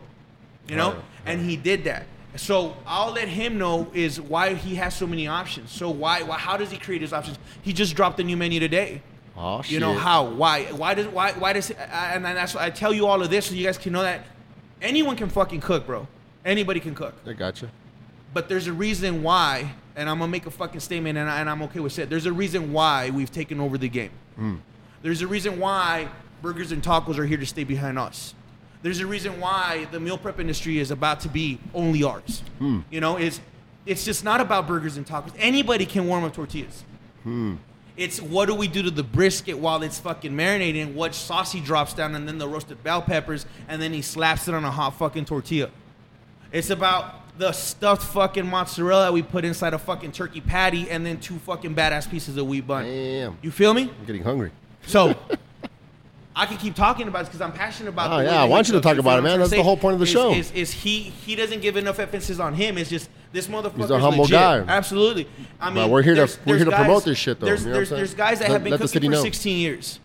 You know? Right, And he did that. So I'll let him know is why he has so many options. So why, why how does he create his options? He just dropped a new menu today. Oh shit. You know how? Why? Why does why why does and that's why I tell you all of this so you guys can know that anyone can fucking cook, bro. Anybody can cook. I gotcha. But there's a reason why, and I'm gonna make a fucking statement, and, I, and I'm okay with it. There's a reason why we've taken over the game. Hmm. There's a reason why burgers and tacos are here to stay behind us. There's a reason why the meal prep industry is about to be only ours. Hmm. You know, it's it's just not about burgers and tacos. Anybody can warm up tortillas. Hmm. It's what do we do to the brisket while it's fucking marinating? What sauce he drops down, and then the roasted bell peppers, and then he slaps it on a hot fucking tortilla. It's about the stuffed fucking mozzarella that we put inside a fucking turkey patty, and then two fucking badass pieces of wheat bun. Damn. You feel me? I'm getting hungry. So I can keep talking about this because I'm passionate about. Oh, yeah, I want you to talk about it, man. That's the whole point of the Is- show. Is, is he? He doesn't give enough emphasis on him. It's just this motherfucker. a humble guy. Absolutely. I mean, But we're here to- we're here to promote this shit, though. There's You know what I'm there's, saying? there's guys that Let- have been cooking for know. 16 years.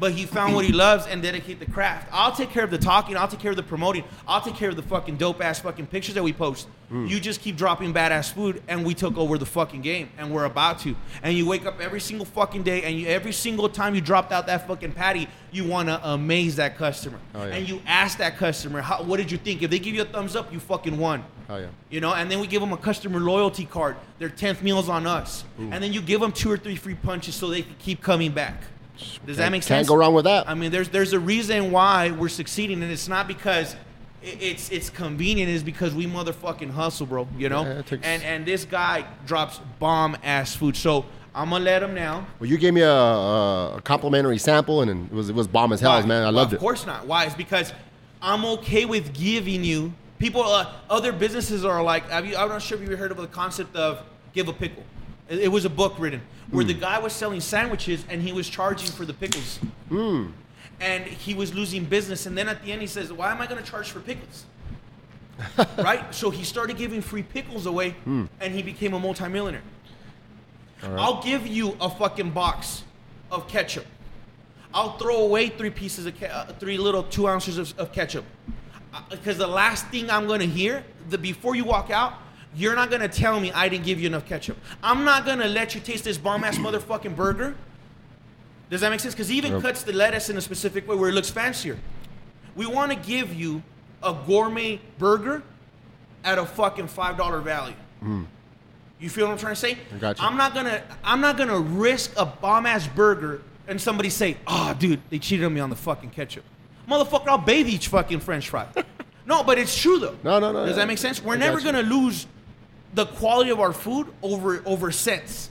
But he found what he loves and dedicate the craft. I'll take care of the talking. I'll take care of the promoting. I'll take care of the fucking dope ass fucking pictures that we post. Hmm. You just keep dropping badass food, and we took over the fucking game, and we're about to. And you wake up every single fucking day, and you every single time you dropped out that fucking patty, you want to amaze that customer, Oh, yeah. and you ask that customer, How, "What did you think?" If they give you a thumbs up, you fucking won. Oh yeah. You know, and then we give them a customer loyalty card. Their tenth meals on us, and then you give them two or three free punches so they can keep coming back. Does that make can't go wrong with that. I mean, there's there's a reason why we're succeeding, and it's not because it's it's convenient. It's because we motherfucking hustle, bro. You know, Yeah, takes- and and this guy drops bomb ass food. So I'm gonna let him now. Well, you gave me a, a, complimentary sample, and it was it was bomb as hell, man. I loved Of it. Of course not. Why? It's because I'm okay with giving you people. Uh, other businesses are like. Have you? I'm not sure if you heard of the concept of give a pickle. It, it was a book written where Hmm. the guy was selling sandwiches and he was charging for the pickles. Hmm. And he was losing business. And then at the end, he says, "Why am I going to charge for pickles?" right? So he started giving free pickles away, Hmm. and he became a multimillionaire. I'll give you a fucking box of ketchup. I'll throw away three pieces of ke- uh, three little two ounces of, of ketchup. because the last thing I'm gonna hear, the before you walk out, you're not gonna tell me I didn't give you enough ketchup. I'm not gonna let you taste this bomb ass motherfucking burger. Does that make sense? Because he even Yep. cuts the lettuce in a specific way where it looks fancier. We want to give you a gourmet burger at a fucking five dollar value. Mm. You feel what I'm trying to say? I got you. I'm not gonna I'm not gonna risk a bomb ass burger and somebody say, "Oh, dude, they cheated on me on the fucking ketchup." Motherfucker, I'll bathe each fucking French fry. no, but it's true though. No, no, no, Does that make sense? We're I never got you. gonna lose the quality of our food over over cents.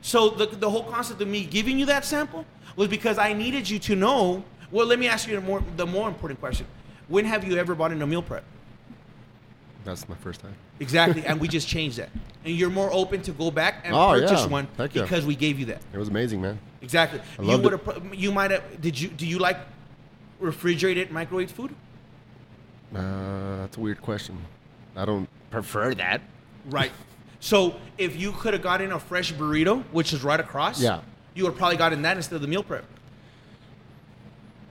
So the the whole concept of me giving you that sample was because I needed you to know. Well, let me ask you the more the more important question: When have you ever bought in a meal prep? That's my first time. Exactly, and we just changed that, and you're more open to go back and Oh, purchase yeah. one Heck yeah. because we gave you that. It was amazing, man. Exactly. I You would have. You might have. Did you? Do you like refrigerated microwave food? Uh, that's a weird question. I don't prefer that. Right. So if you could have gotten a fresh burrito, which is right across, Yeah. you would have probably gotten that instead of the meal prep.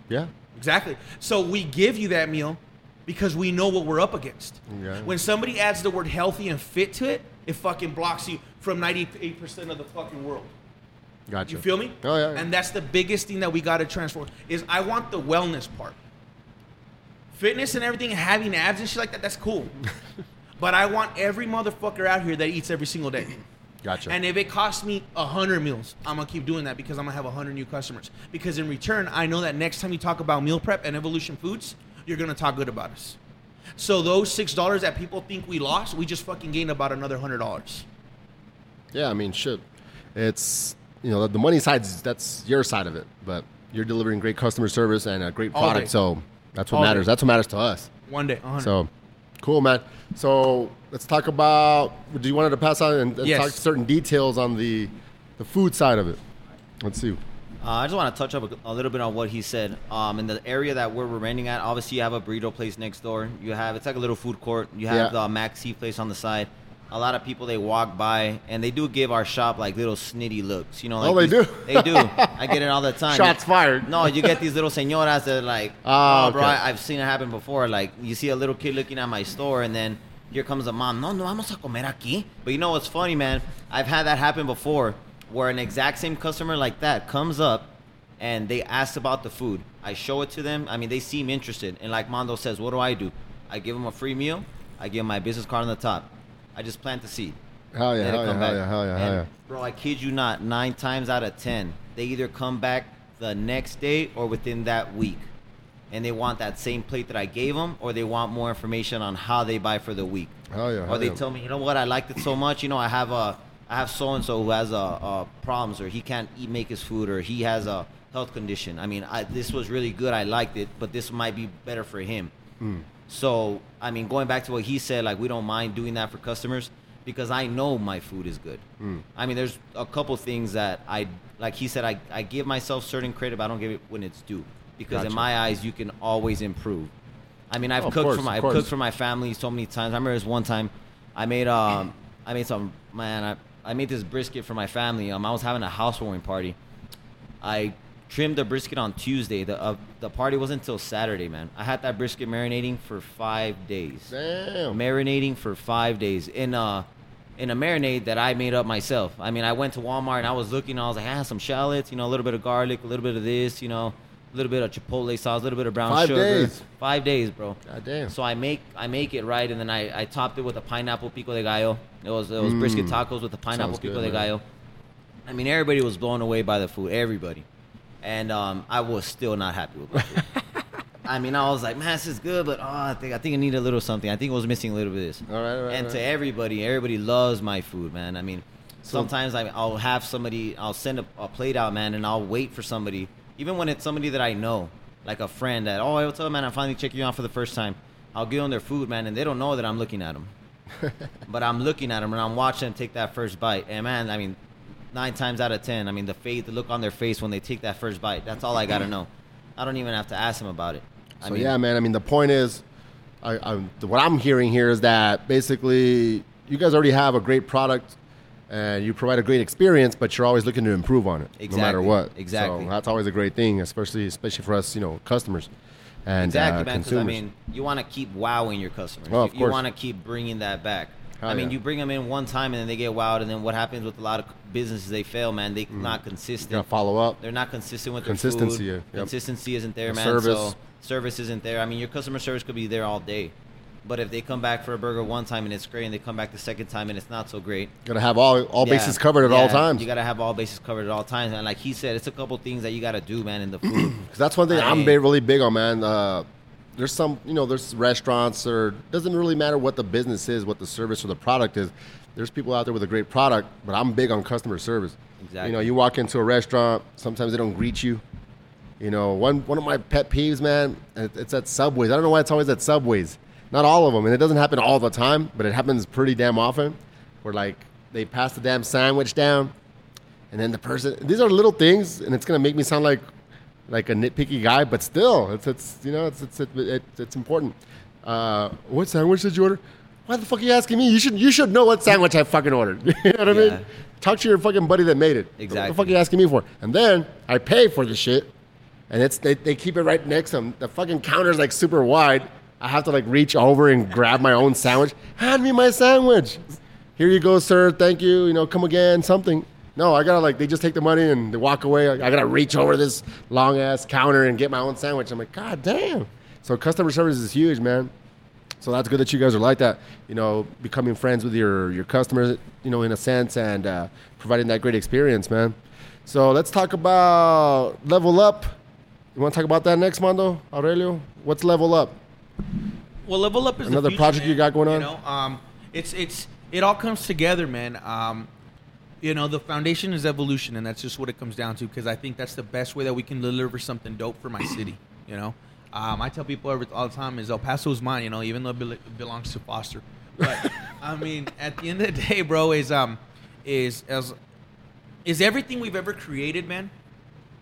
Yeah. Exactly. So we give you that meal because we know what we're up against. Okay. When somebody adds the word healthy and fit to it, it fucking blocks you from 98% of the fucking world. Gotcha. You feel me? Oh yeah. yeah. And that's the biggest thing that we got to transform is I want the wellness part. Fitness and everything, having abs and shit like that, that's cool. but I want every motherfucker out here that eats every single day. gotcha. And if it costs me a hundred meals, I'm gonna keep doing that because I'm gonna have a hundred new customers. Because in return, I know that next time you talk about meal prep and Evolution Foods, you're gonna talk good about us. So those six dollars that people think we lost, we just fucking gained about another hundred dollars. yeah, I mean, shit. It's you know the money side. That's your side of it, but you're delivering great customer service and a great product. So that's what All matters. day. That's what matters to us. One day, hundred. So cool, man. So let's talk about. Do you wanted to pass on and, and Yes. talk certain details on the the food side of it? Let's see. Uh, I just want to touch up a, a little bit on what he said. Um, in the area that we're remaining at, obviously you have a burrito place next door. You have it's like a little food court. You have Yeah. the Maxi place on the side. A lot of people they walk by and they do give our shop like little snitty looks. You know, like Oh, they these- do? They do. I get it all the time. Shots fired. No, you get these little señoras that are like, Ah, oh, bro, okay. I, I've seen it happen before. Like, you see a little kid looking at my store, and then here comes a mom. No, no, vamos a comer aquí. But you know what's funny, man? I've had that happen before, where an exact same customer like that comes up, and they ask about the food. I show it to them. I mean, they seem interested, and like Mondo says, what do I do? I give them a free meal. I give them my business card on the top. I just plant the seed. Hell yeah, hell yeah, hell yeah, hell yeah, hell yeah. Bro, I kid you not, nine times out of ten, they either come back the next day or within that week. And they want that same plate that I gave them, or they want more information on how they buy for the week. Hell yeah, Or hell they yeah. tell me, you know what, I liked it so much. You know, I have a, I have so and so who has a, a problems, or he can't eat make his food, or he has a health condition. I mean, I, this was really good. I liked it, but this might be better for him. Hmm. So, I mean, going back to what he said, like we don't mind doing that for customers because I know my food is good. Hmm. I mean, there's a couple things that I, like he said, I, I give myself certain credit, but I don't give it when it's due because Gotcha. in my eyes, you can always improve. I mean, I've Of cooked course, for my I've cooked for my family so many times. I remember this one time, I made um I made some man I, I made this brisket for my family. Um, I was having a housewarming party. I trimmed the brisket on Tuesday. The uh, the party wasn't until Saturday, man. I had that brisket marinating for five days. Damn. Marinating for five days in uh in a marinade that I made up myself. I mean, I went to Walmart and I was looking. I was like, I ah, some shallots, you know, a little bit of garlic, a little bit of this, you know, a little bit of chipotle sauce, a little bit of brown Five sugar. days. Five days, bro. God damn. So I make I make it right, and then I, I topped it with a pineapple pico de gallo. It was it was brisket Mm. tacos with the pineapple Sounds pico good, de man. gallo. I mean, everybody was blown away by the food. Everybody, and um, I was still not happy with my food. I mean, I was like, man, this is good, but oh, I think I think I need a little something. I think it was missing a little bit of this. All right, all right, and all to everybody, everybody loves my food, man. I mean, sometimes I, I'll have somebody, I'll send a, a plate out, man, and I'll wait for somebody, even when it's somebody that I know, like a friend that, oh, what's up, man? I'm finally checking you out for the first time. I'll give them their food, man, and they don't know that I'm looking at them. but I'm looking at them and I'm watching them take that first bite. And man, I mean, nine times out of ten, I mean, the face, the look on their face when they take that first bite. That's all I gotta know. I don't even have to ask them about it. I So mean, yeah, man. I mean, the point is, I, I, what I'm hearing here is that basically you guys already have a great product, and you provide a great experience, but you're always looking to improve on it, no matter what. exactly. So that's always a great thing, especially especially for us, you know, customers. and exactly, uh, man. Because. I mean, you want to keep wowing your customers. Oh, of you course. want to keep bringing that back. Hell I mean, yeah. you bring them in one time and then they get wild, and then what happens with a lot of businesses? They fail, man. they're not you consistent. gotta follow up. They're not consistent with their Consistency, food. Yep. Consistency isn't there, The man. service. So service isn't there. I mean, your customer service could be there all day, but if they come back for a burger one time and it's great, and they come back the second time and it's not so great, Gotta have all all yeah, bases covered at all times. You gotta have all bases covered at all times, and like he said, it's a couple things that you gotta do, man, in the food. 'Cause that's one thing I I'm mean- really big on, man. Uh, there's some, you know, there's restaurants or doesn't really matter what the business is, what the service or the product is. There's people out there with a great product, but I'm big on customer service. Exactly. You know, you walk into a restaurant, sometimes they don't greet you. You know, one one of my pet peeves, man, it- it's at Subways. I don't know why it's always at Subways. Not all of them, and it doesn't happen all the time, but it happens pretty damn often. Where like they pass the damn sandwich down, and then the person. These are little things, and it's gonna make me sound like like a nitpicky guy, but still, it's it's you know it's it's it, it, it's important. Uh, what sandwich did you order? Why the fuck are you asking me? You should you should know what sandwich I fucking ordered. you know what I mean? Talk to your fucking buddy that made it. Exactly. What the fuck are you asking me for? And then I pay for the shit, and it's they, they keep it right next to them. The fucking counter's like super wide. I have to like reach over and grab my own sandwich. Hand me my sandwich. Here you go, sir. Thank you. You know, come again. Something. No, I gotta like they just take the money and they walk away. I gotta reach over this long ass counter and get my own sandwich. I'm like, God damn. So customer service is huge, man. So that's good that you guys are like that. You know, becoming friends with your your customers. You know, in a sense, and uh, providing that great experience, man. So let's talk about level up. You want to talk about that next, Mondo Aurelio? What's level up? Well, level up is the Another future, project you got going on? You know, um, it's it's it all comes together, man. Um, you know, the foundation is evolution, and that's just what it comes down to. Because I think that's the best way that we can deliver something dope for my city. You know, um, I tell people every, all the time is El Paso is mine. You know, even though it belongs to Foster. But I mean, at the end of the day, bro, is um, is as is everything we've ever created, man.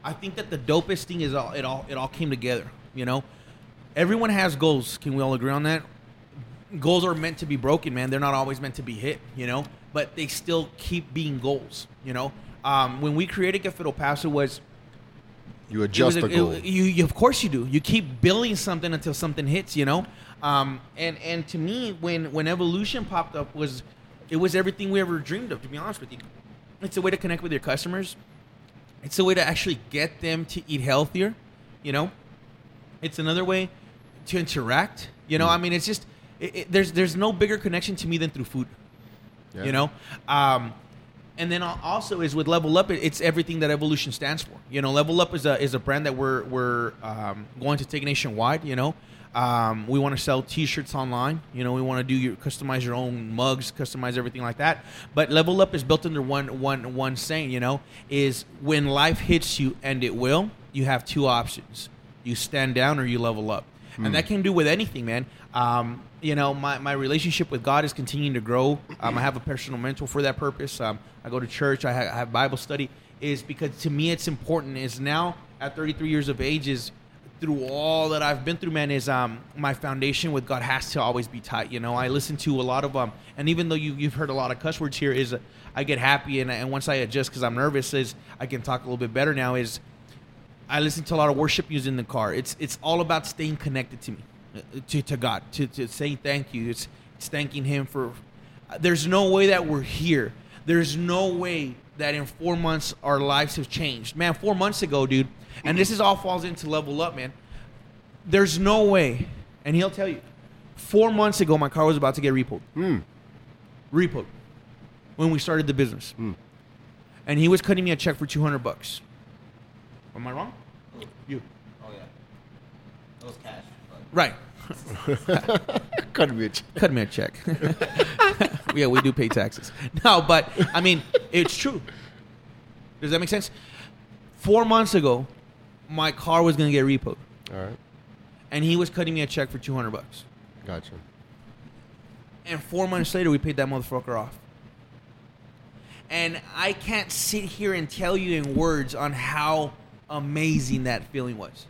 I think that the dopest thing is all it all it all came together. You know, everyone has goals. Can we all agree on that? Goals are meant to be broken, man. They're not always meant to be hit. You know, but they still keep being goals. You know, um, when we created Cafe El Paso was You adjust was the a- goal. it- you, you, of course you do. You keep building something until something hits. You know, um, and and to me, when when evolution popped up, was it was everything we ever dreamed of. To be honest with you, it's a way to connect with your customers. It's a way to actually get them to eat healthier. You know, it's another way to interact. You Mm. know, I mean, it's just it, it, there's there's no bigger connection to me than through food Yeah. you know? Um, and then also is with level up it's everything that evolution stands for you know? Level up is a is a brand that we're we're um, going to take nationwide you know? Um, we want to sell t-shirts online you know? We want to do your customize your own mugs customize everything like that. But level up is built under one one one saying you know? Is when life hits you and it will you have two options. You stand down or you level up. And that can do with anything man um, you know my, my relationship with god is continuing to grow um, i have a personal mentor for that purpose um, i go to church I, ha- I have bible study is because to me it's important is now at 33 years of age is through all that I've been through, man, is um my foundation with God has to always be tight. You know, I listen to a lot of um, and even though you you've heard a lot of cuss words here, is uh, I get happy and and once I adjust because I'm nervous, is I can talk a little bit better now. Is I listen to a lot of worship music in the car. It's it's all about staying connected to me, to to God, to to saying thank you. It's it's thanking Him for. There's no way that we're here. There's no way that in four months our lives have changed, man. Four months ago, dude, and this is all falls into level up, man. There's no way, and he'll tell you. Four months ago, my car was about to get repoed. Hmm. Repoed when we started the business, and he was cutting me a check for two hundred bucks. Am I wrong? You. Oh yeah, it was cash. but- Right. Cut me a check. Cut me a check. yeah, we do pay taxes. No, but I mean, it's true. Does that make sense? Four months ago, my car was gonna get repoed, All right. and he was cutting me a check for two hundred bucks. Gotcha. And four months later, we paid that motherfucker off. And I can't sit here and tell you in words on how amazing that feeling was.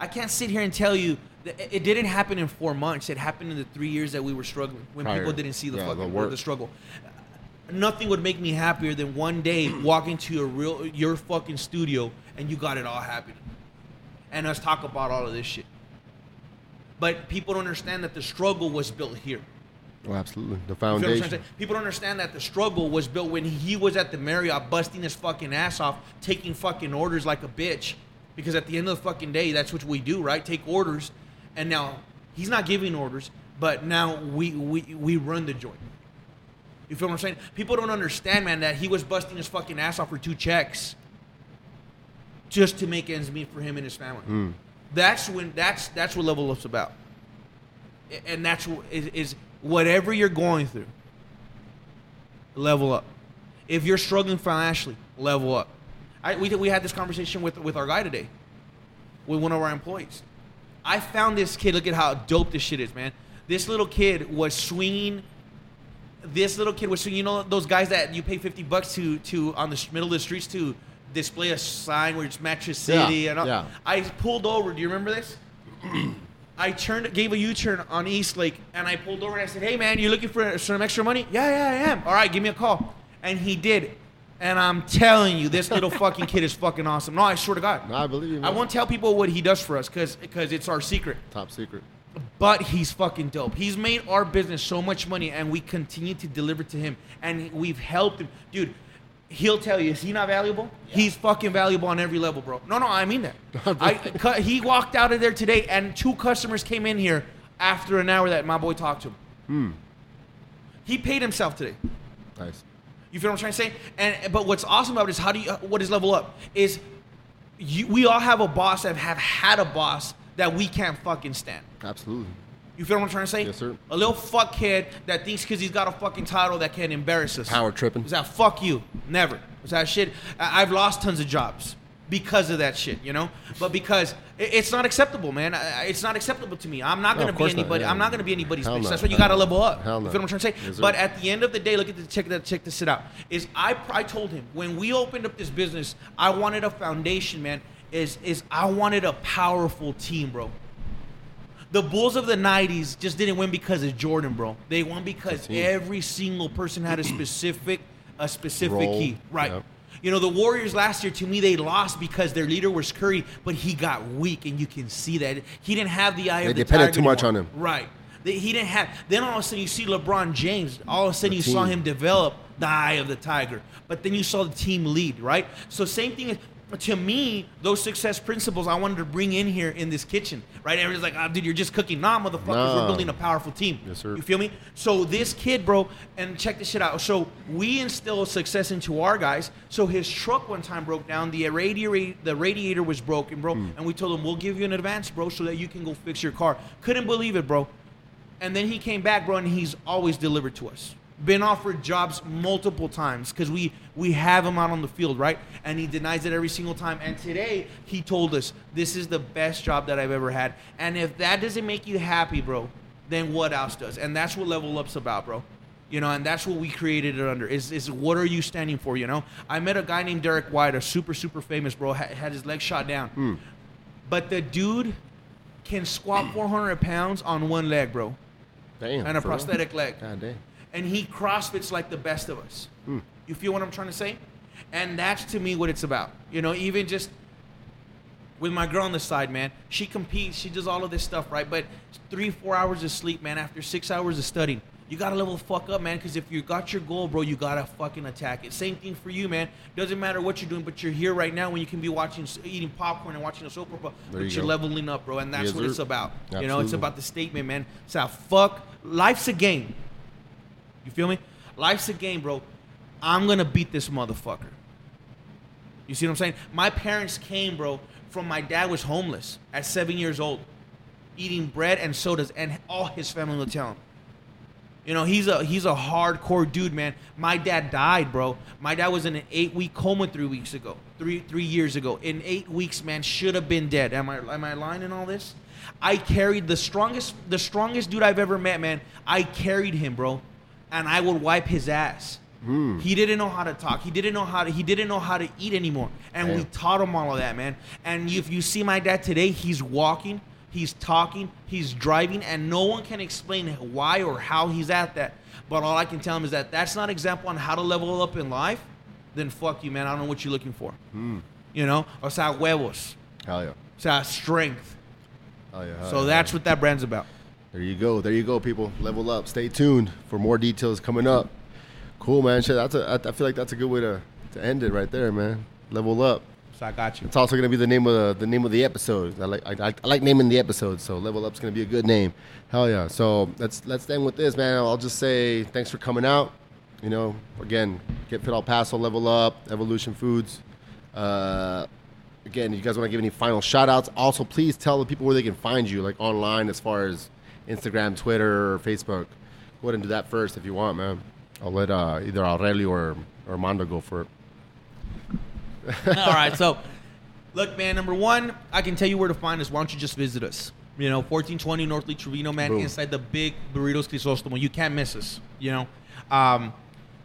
I can't sit here and tell you it- didn't happen in four months. It happened in the three years that we were struggling when Prior. people didn't see the Yeah, the fucking work. the struggle. Nothing would make me happier than one day walking to a real your fucking studio and you got it all happening, and us talk about all of this shit. But people don't understand that the struggle was built here. Oh, absolutely. The You feel what I'm trying to foundation. People don't understand that the struggle was built when he was at the Marriott busting his fucking ass off, taking fucking orders like a bitch. Because at the end of the fucking day, that's what we do, right? Take orders. And now he's not giving orders, but now we we, we run the joint. You feel what I'm saying? People don't understand, man, that he was busting his fucking ass off for two checks just to make ends meet for him and his family. Hmm. That's when that's that's what level up's about. And that's what is, is whatever you're going through, level up. If you're struggling financially, level up. I, we, we had this conversation with, with our guy today, with one of our employees. I found this kid. Look at how dope this shit is, man. This little kid was swinging. This little kid was swinging. You know those guys that you pay fifty bucks to to on the middle of the streets to display a sign where it's Mattress City Yeah, and all. yeah. I pulled over. Do you remember this? I turned, gave a U-turn on East Lake, and I pulled over and I said, "Hey, man, you looking for some extra money?" Yeah, yeah, I am. All right, give me a call. And he did. And I'm telling you, this little fucking kid is fucking awesome. No, I swear to God. No, I believe you. I won't tell people what he does for us because it's our secret. Top secret. But he's fucking dope. He's made our business so much money, and we continue to deliver to him, and we've helped him, dude. He'll tell you, is he not valuable? He's fucking valuable on every level, bro. No, no, I mean that. I, cu- he walked out of there today, and two customers came in here after an hour that my boy talked to him. Hmm. He paid himself today. Nice. You feel what I'm trying to say? And but what's awesome about it is how do you what is level up is you, we all have a boss that have had a boss that we can't fucking stand. Absolutely. You feel what I'm trying to say? Yes, sir. A little fuck kid that thinks because he's got a fucking title that can embarrass us. Power tripping. Is that fuck you? Never. Is that shit? I- I've lost tons of jobs because of that shit, you know. But because it's not acceptable, man. It's not acceptable to me. I'm not No, gonna be course not, anybody. yeah. I'm not gonna be anybody's Hell bitch. no. That's why you Hell gotta level up. Hell You no. feel what I'm trying to say? But at the end of the day, look at the check that check this shit out. Is I I told him when we opened up this business, I wanted a foundation, man. Is is I wanted a powerful team, bro. The Bulls of the '90s just didn't win because of Jordan, bro. They won because every single person had a specific, a specific key, right? yep. You know, the Warriors last year, to me, they lost because their leader was Curry, but he got weak, and you can see that he didn't have the eye They of the tiger. They depended tiger too much anymore. on him. Right. They- He didn't have. Then all of a sudden, you see LeBron James. All of a sudden, you saw him develop the eye of the tiger. But then you saw the team lead, right? So same thing. To me, those success principles I wanted to bring in here in this kitchen, right? Everybody's like, "Ah, dude, you're just cooking." Nah, motherfuckers, we're building a powerful team. Yes, sir. You feel me? So this kid, bro, and check this shit out. So we instill success into our guys. So his truck one time broke down. The radiator, the radiator was broken, bro. Hmm. And we told him, "We'll give you an advance, bro, so that you can go fix your car." Couldn't believe it, bro. And then he came back, bro, and he's always delivered to us. Been offered jobs multiple times because we we have him out on the field, right? And he denies it every single time. And today he told us this is the best job that I've ever had. And if that doesn't make you happy, bro, then what else does? And that's what Level Up's about, bro. You know, and that's what we created it under. Is is what are you standing for? You know, I met a guy named Derek White, a super super famous bro, had, had his leg shot down, hmm. but the dude can squat 400 pounds on one leg, bro Damn. and a for real? prosthetic leg. God damn. And he crossfits like the best of us. Hmm. You feel what I'm trying to say? And that's to me what it's about. You know, even just with my girl on the side, man, she competes, she does all of this stuff, right? But three, four hours of sleep, man, after six hours of studying. You gotta level the fuck up, man, because if you got your goal, bro, you gotta fucking attack it. Same thing for you, man. Doesn't matter what you're doing, but you're here right now when you can be watching, eating popcorn and watching a soap opera, There but you you're go. leveling up, bro, and that's Yes, what sir. it's about. You know, it's about the statement, man. So fuck. Life's a game. You feel me? Life's a game, bro. I'm gonna beat this motherfucker. You see what I'm saying? My parents came, bro, from my dad was homeless at seven years old, eating bread and sodas, and all his family will tell him. You know, he's a he's a hardcore dude, man. My dad died, bro. My dad was in an eight week coma three weeks ago, three three years ago. In eight weeks, man, should have been dead. Am I am I lying in all this? I carried the strongest the strongest dude I've ever met, man. I carried him, bro, and I would wipe his ass. He didn't know how to talk. He didn't know how to. He didn't know how to eat anymore, and we taught him all of that, man. And if you see my dad today, he's walking, he's talking, he's driving, and no one can explain why or how he's at that. But all I can tell him is that that's not an example on how to level up in life. Then fuck you, man. I don't know what you're looking for. You know, o sea, huevos, Hell yeah. o sea, strength. Oh, yeah, oh, so yeah. that's what that brand's about. There you go. There you go, people. Level up. Stay tuned for more details coming up. Cool, man. Shit, that's a, I, I feel like that's a good way to, to end it right there, man. Level up. So I got you. It's also gonna be the name of the, the name of the episode. I like I, I, I like naming the episode, so level up's gonna be a good name. Hell yeah! So let's let's end with this, man. I'll just say thanks for coming out. You know, again, get fit El Paso, level up, Evolution Foods. Uh, again, you guys want to give any final shout outs? Also, please tell the people where they can find you, like online, as far as Instagram, Twitter, or Facebook. Go ahead and do that first if you want, man. I'll let uh, either Aurelio or or Armando go for it. All right, so look, man. Number one, I can tell you where to find us. Why don't you just visit us? You know, 1420 North Lee Trevino, man, Boom. inside the big Burritos Crisostomo. You can't miss us. You know, um,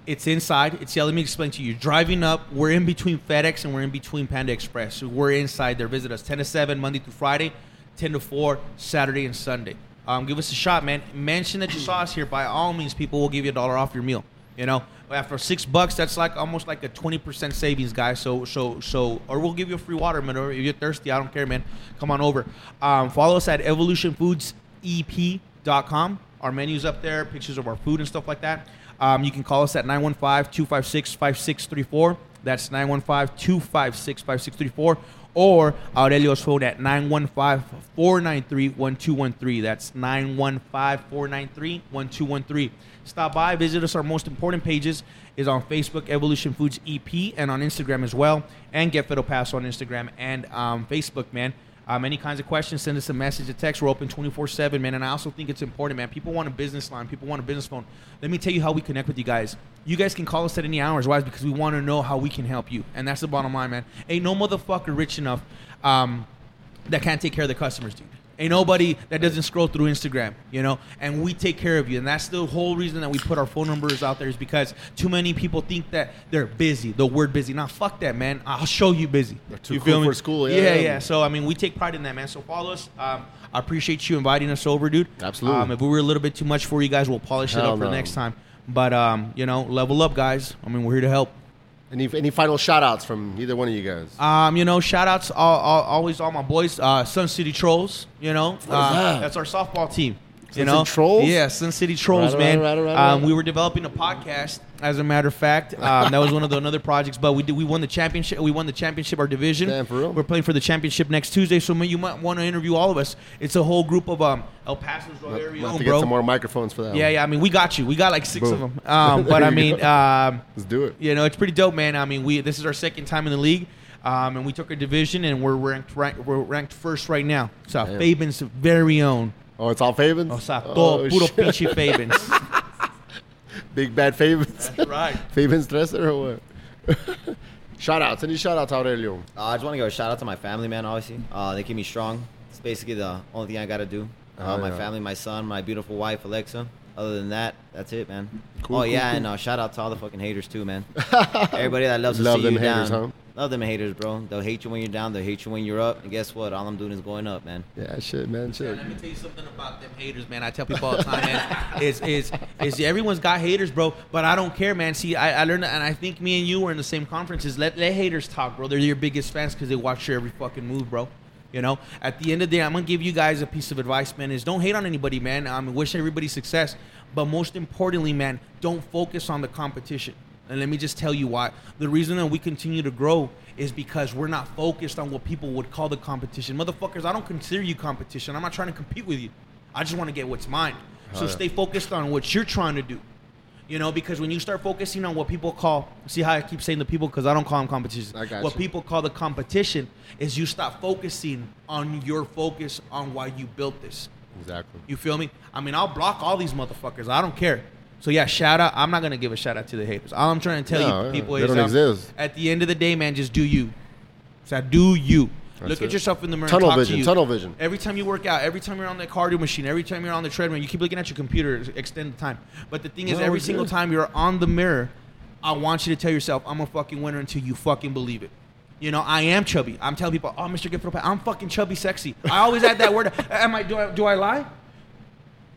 it's inside. It's yeah. Let me explain to you. You're driving up. We're in between FedEx and we're in between Panda Express. So we're inside there. Visit us 10 to 7 Monday through Friday, 10 to 4 Saturday and Sunday. Um, give us a shot, man. Mention that you saw us here. By all means, people will give you a dollar off your meal. You know, after six bucks, that's like almost like a twenty percent savings, guys. So, so, so, or we'll give you a free water, man. Or if you're thirsty, I don't care, man. Come on over. Um, follow us at evolutionfoodsep.com. Our menu's up there, pictures of our food and stuff like that. Um, you can call us at 915-256-5634. That's 915-256-5634. Or Aurelio's phone at 915-493-1213. That's 915-493-1213. Stop by, visit us. Our most important pages is on Facebook, Evolution Foods EP, and on Instagram as well. And Get Fit El Paso on Instagram and um, Facebook, man. Um, any kinds of questions, send us a message, a text. We're open 24 7, man. And I also think it's important, man. People want a business line, people want a business phone. Let me tell you how we connect with you guys. You guys can call us at any hours. Why? Because we want to know how we can help you. And that's the bottom line, man. Ain't no motherfucker rich enough um, that can't take care of the customers, dude. Ain't nobody that doesn't scroll through Instagram, you know, and we take care of you. And that's the whole reason that we put our phone numbers out there is because too many people think that they're busy. The word busy. Now, fuck that, man. I'll show you busy. They're too you cool for school, yeah. yeah, yeah. So, I mean, we take pride in that, man. So follow us. Um, I appreciate you inviting us over, dude. Absolutely. Um, if we were a little bit too much for you guys, we'll polish it Hell up for no. next time. But, um, you know, level up, guys. I mean, we're here to help. Any any final shout outs from either one of you guys? Um, you know, shout outs all, all, always all my boys, uh, Sun City Trolls, you know. uh, that? That's our softball team. Sun you know, Trolls? Yeah, Sun City Trolls, Right, man. right, right, right, um, we were developing a podcast, as a matter of fact. Um, that was one of the another projects, but we did, we won the championship. We won the championship, our division. Damn, for real? We're playing for the championship next Tuesday, so you might want to interview all of us. It's a whole group of um, El Paso's We'll very have own, to get some more microphones for that. Yeah, one. yeah. I mean, we got you. We got like six of them. Um, but I mean, um, Let's do it. you know, it's pretty dope, man. I mean, we this is our second time in the league, um, and we took a division, and we're ranked rank, we're ranked first right now. So Fabian's very own. Oh, it's all Favens? O sea, Oh, todo puro shit. pinche Fabians. Big bad Favens. right. Favens dresser or what? shout outs. Any shout outs, Aurelio? Uh, I just want to give a shout out to my family, man. Obviously, uh, they keep me strong. It's basically the only thing I gotta do. Uh, Oh, my yeah. family, my son, my beautiful wife Alexa. Other than that, that's it, man. Cool, oh cool, yeah, cool. and uh, shout out to all the fucking haters too, man. Everybody that loves to Love see them you haters, down. huh? Love them haters, bro. They'll hate you when you're down. They'll hate you when you're up. And guess what? All I'm doing is going up, man. Yeah, shit, man. Shit. Let me tell you something about them haters, man. I tell people all the time, man. Is is is everyone's got haters, bro. But I don't care, man. See, I, I learned, and I think me and you were in the same conferences. Let let haters talk, bro. They're your biggest fans because they watch your every fucking move, bro. You know, at the end of the day, I'm gonna give you guys a piece of advice, man. Is don't hate on anybody, man. I mean, wish everybody success, but most importantly, man, don't focus on the competition. And let me just tell you why. The reason that we continue to grow is because we're not focused on what people would call the competition. Motherfuckers, I don't consider you competition. I'm not trying to compete with you. I just want to get what's mine. So yeah. stay focused on what you're trying to do. You know, because when you start focusing on what people call, see how I keep saying the people because I don't call them competition. I got what you. people call the competition is you stop focusing on your focus on why you built this. Exactly. You feel me? I mean, I'll block all these motherfuckers. I don't care. So yeah, shout out. I'm not gonna give a shout out to the haters. All I'm trying to tell No, you yeah, people they is don't um, exist. at the end of the day, man, just do you. So do you. That's Look it. at yourself in the mirror. Tunnel and talk vision, To you. tunnel vision. Every time you work out, every time you're on the cardio machine, every time you're on the treadmill, you keep looking at your computer, extend the time. But the thing is, No, every single good. time you're on the mirror, I want you to tell yourself, I'm a fucking winner until you fucking believe it. You know, I am chubby. I'm telling people, oh, Mr. Gifford, I'm fucking chubby sexy. I always add that word. Am I? Do I? Do I lie?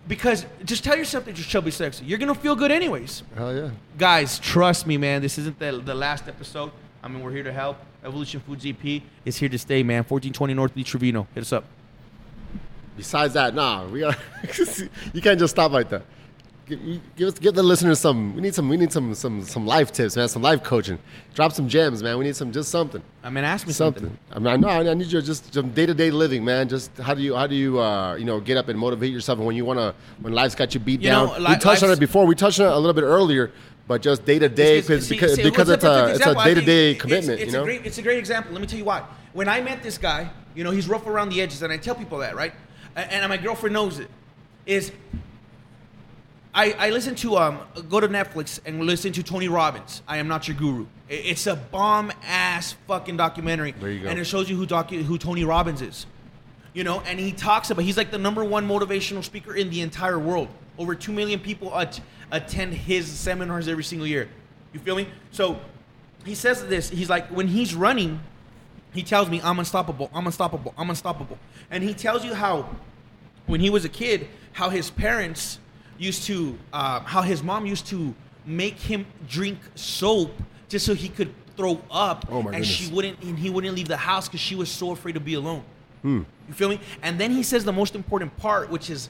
Because just tell yourself that you're chubby sexy. You're gonna feel good anyways Hell yeah. guys, trust me, man. This isn't the, the last episode. I mean, we're here to help. Evolution Foods EP is here to stay, man. 1420 North Lee Trevino. Hit us up. besides that, nah, we are. you can't just stop like that. Give, give, us, give the listeners some. We need some. We need some some some life tips, man. Some life coaching. Drop some gems, man. We need some just something. I mean, ask me something. something. I mean, I know. I need you to just some day to day living, man. Just how do you how do you uh, you know get up and motivate yourself when you want to when life's got you beat You down. know, we touched on it before. We touched on it a little bit earlier, but just day to day It's- because because it's a it's a day to day it's- commitment. It's, you know. a great, it's a great example. Let me tell you why. When I met this guy, you know, he's rough around the edges, and I tell people that, right? And my girlfriend knows it. Is I, I listen to um go to Netflix and listen to Tony Robbins. I am not your guru. It's a bomb ass fucking documentary, There you go. and it shows you who docu- who Tony Robbins is. You know, and he talks about he's like the number one motivational speaker in the entire world. Over two million people at, attend his seminars every single year. You feel me? So he says this. He's like when he's running, he tells me I'm unstoppable. I'm unstoppable. I'm unstoppable. And he tells you how when he was a kid, how his parents used to, uh, how his mom used to make him drink soap just so he could throw up, Oh, my and she wouldn't, and he wouldn't leave the house because she was so afraid to be alone. You feel me? And then he says the most important part, which is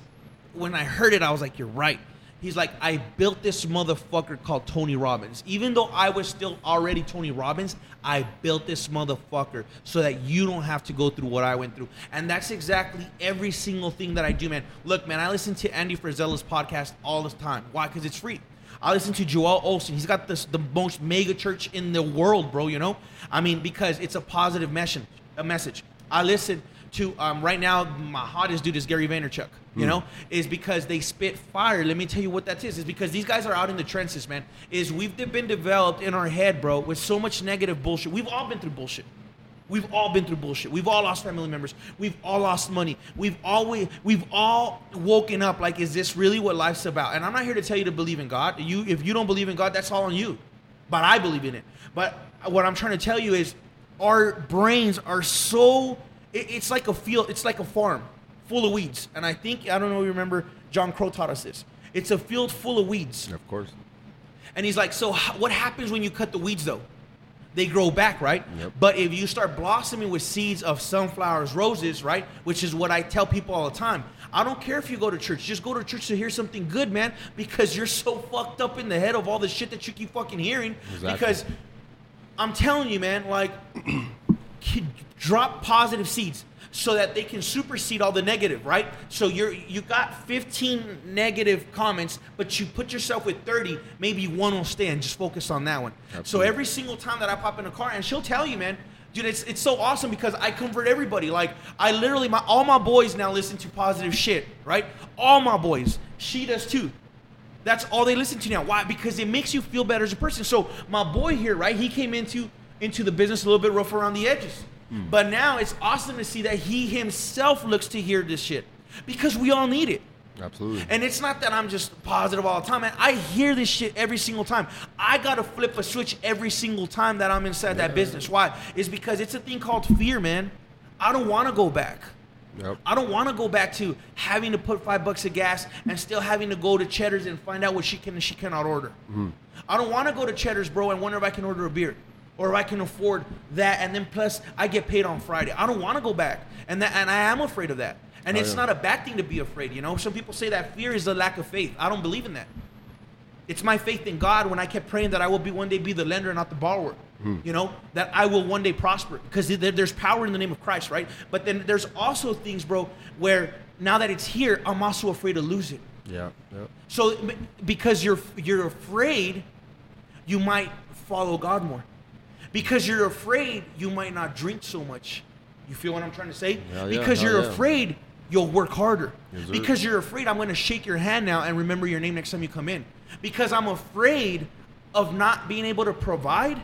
when I heard it, I was like, "You're right." He's like, "I built this motherfucker called Tony Robbins. Even though I was still already Tony Robbins, I built this motherfucker so that you don't have to go through what I went through." And that's exactly every single thing that I do, man. Look, man, I listen to Andy Frisella's podcast all the time. Why? Because it's free. I listen to Joel Osteen. He's got this the most mega church in the world, bro. You know, I mean, because it's a positive message. A message. I listen to um, right now. My hottest dude is Gary Vaynerchuk. You know, is because they spit fire. Let me tell you what that is. Is because these guys are out in the trenches, man. Is we've been developed in our head, bro, with so much negative bullshit. We've all been through bullshit. We've all been through bullshit. We've all lost family members. We've all lost money. We've always we've all woken up like, is this really what life's about? And I'm not here to tell you to believe in God. You if you don't believe in God, that's all on you. But I believe in it. But what I'm trying to tell you is our brains are so it- it's like a field, it's like a farm full of weeds. And I think I don't know if you remember John Crow taught us this. It's a field full of weeds. of course. And he's like, so h- what happens when you cut the weeds though? They grow back, right? Yep. But if you start blossoming with seeds of sunflowers, roses, right? Which is what I tell people all the time. I don't care if you go to church. Just go to church to hear something good, man, because you're so fucked up in the head of all the shit that you keep fucking hearing. Exactly. Because I'm telling you, man, like drop positive seeds so that they can supersede all the negative, right? So you're you got 15 negative comments, but you put yourself with 30, maybe one will stand. Just focus on that one. So every single time that I pop in a car, and she'll tell you, man, dude, it's it's so awesome because I convert everybody. Like I literally, my all my boys now listen to positive shit, right? All my boys. She does too. That's all they listen to now. Why? Because it makes you feel better as a person. So my boy here, right? He came into into the business a little bit rough around the edges. But now it's awesome to see that he himself looks to hear this shit. Because we all need it. Absolutely. And it's not that I'm just positive all the time, man. I hear this shit every single time. I gotta flip a switch every single time that I'm inside that business. Why? It's because it's a thing called fear, man. I don't wanna go back. Yep. I don't want to go back to having to put five bucks of gas and still having to go to Cheddar's and find out what she can and she cannot order. Hmm. I don't want to go to Cheddar's, bro, and wonder if I can order a beer or if I can afford that, and then plus I get paid on Friday. I don't want to go back, and that, and I am afraid of that. And Oh, it's yeah. not a bad thing to be afraid, you know. Some people say that fear is the lack of faith. I don't believe in that. It's my faith in God when I kept praying that I will be one day be the lender and not the borrower. Hmm. You know that I will one day prosper because there's power in the name of Christ, right? But then there's also things, bro, where now that it's here, I'm also afraid to lose it. Yeah. Yep. So because you're you're afraid, you might follow God more. Because you're afraid, you might not drink so much. You feel what I'm trying to say? Hell because hell you're yeah. afraid, you'll work harder. Yes, because you're afraid, I'm going to shake your hand now and remember your name next time you come in. Because I'm afraid of not being able to provide,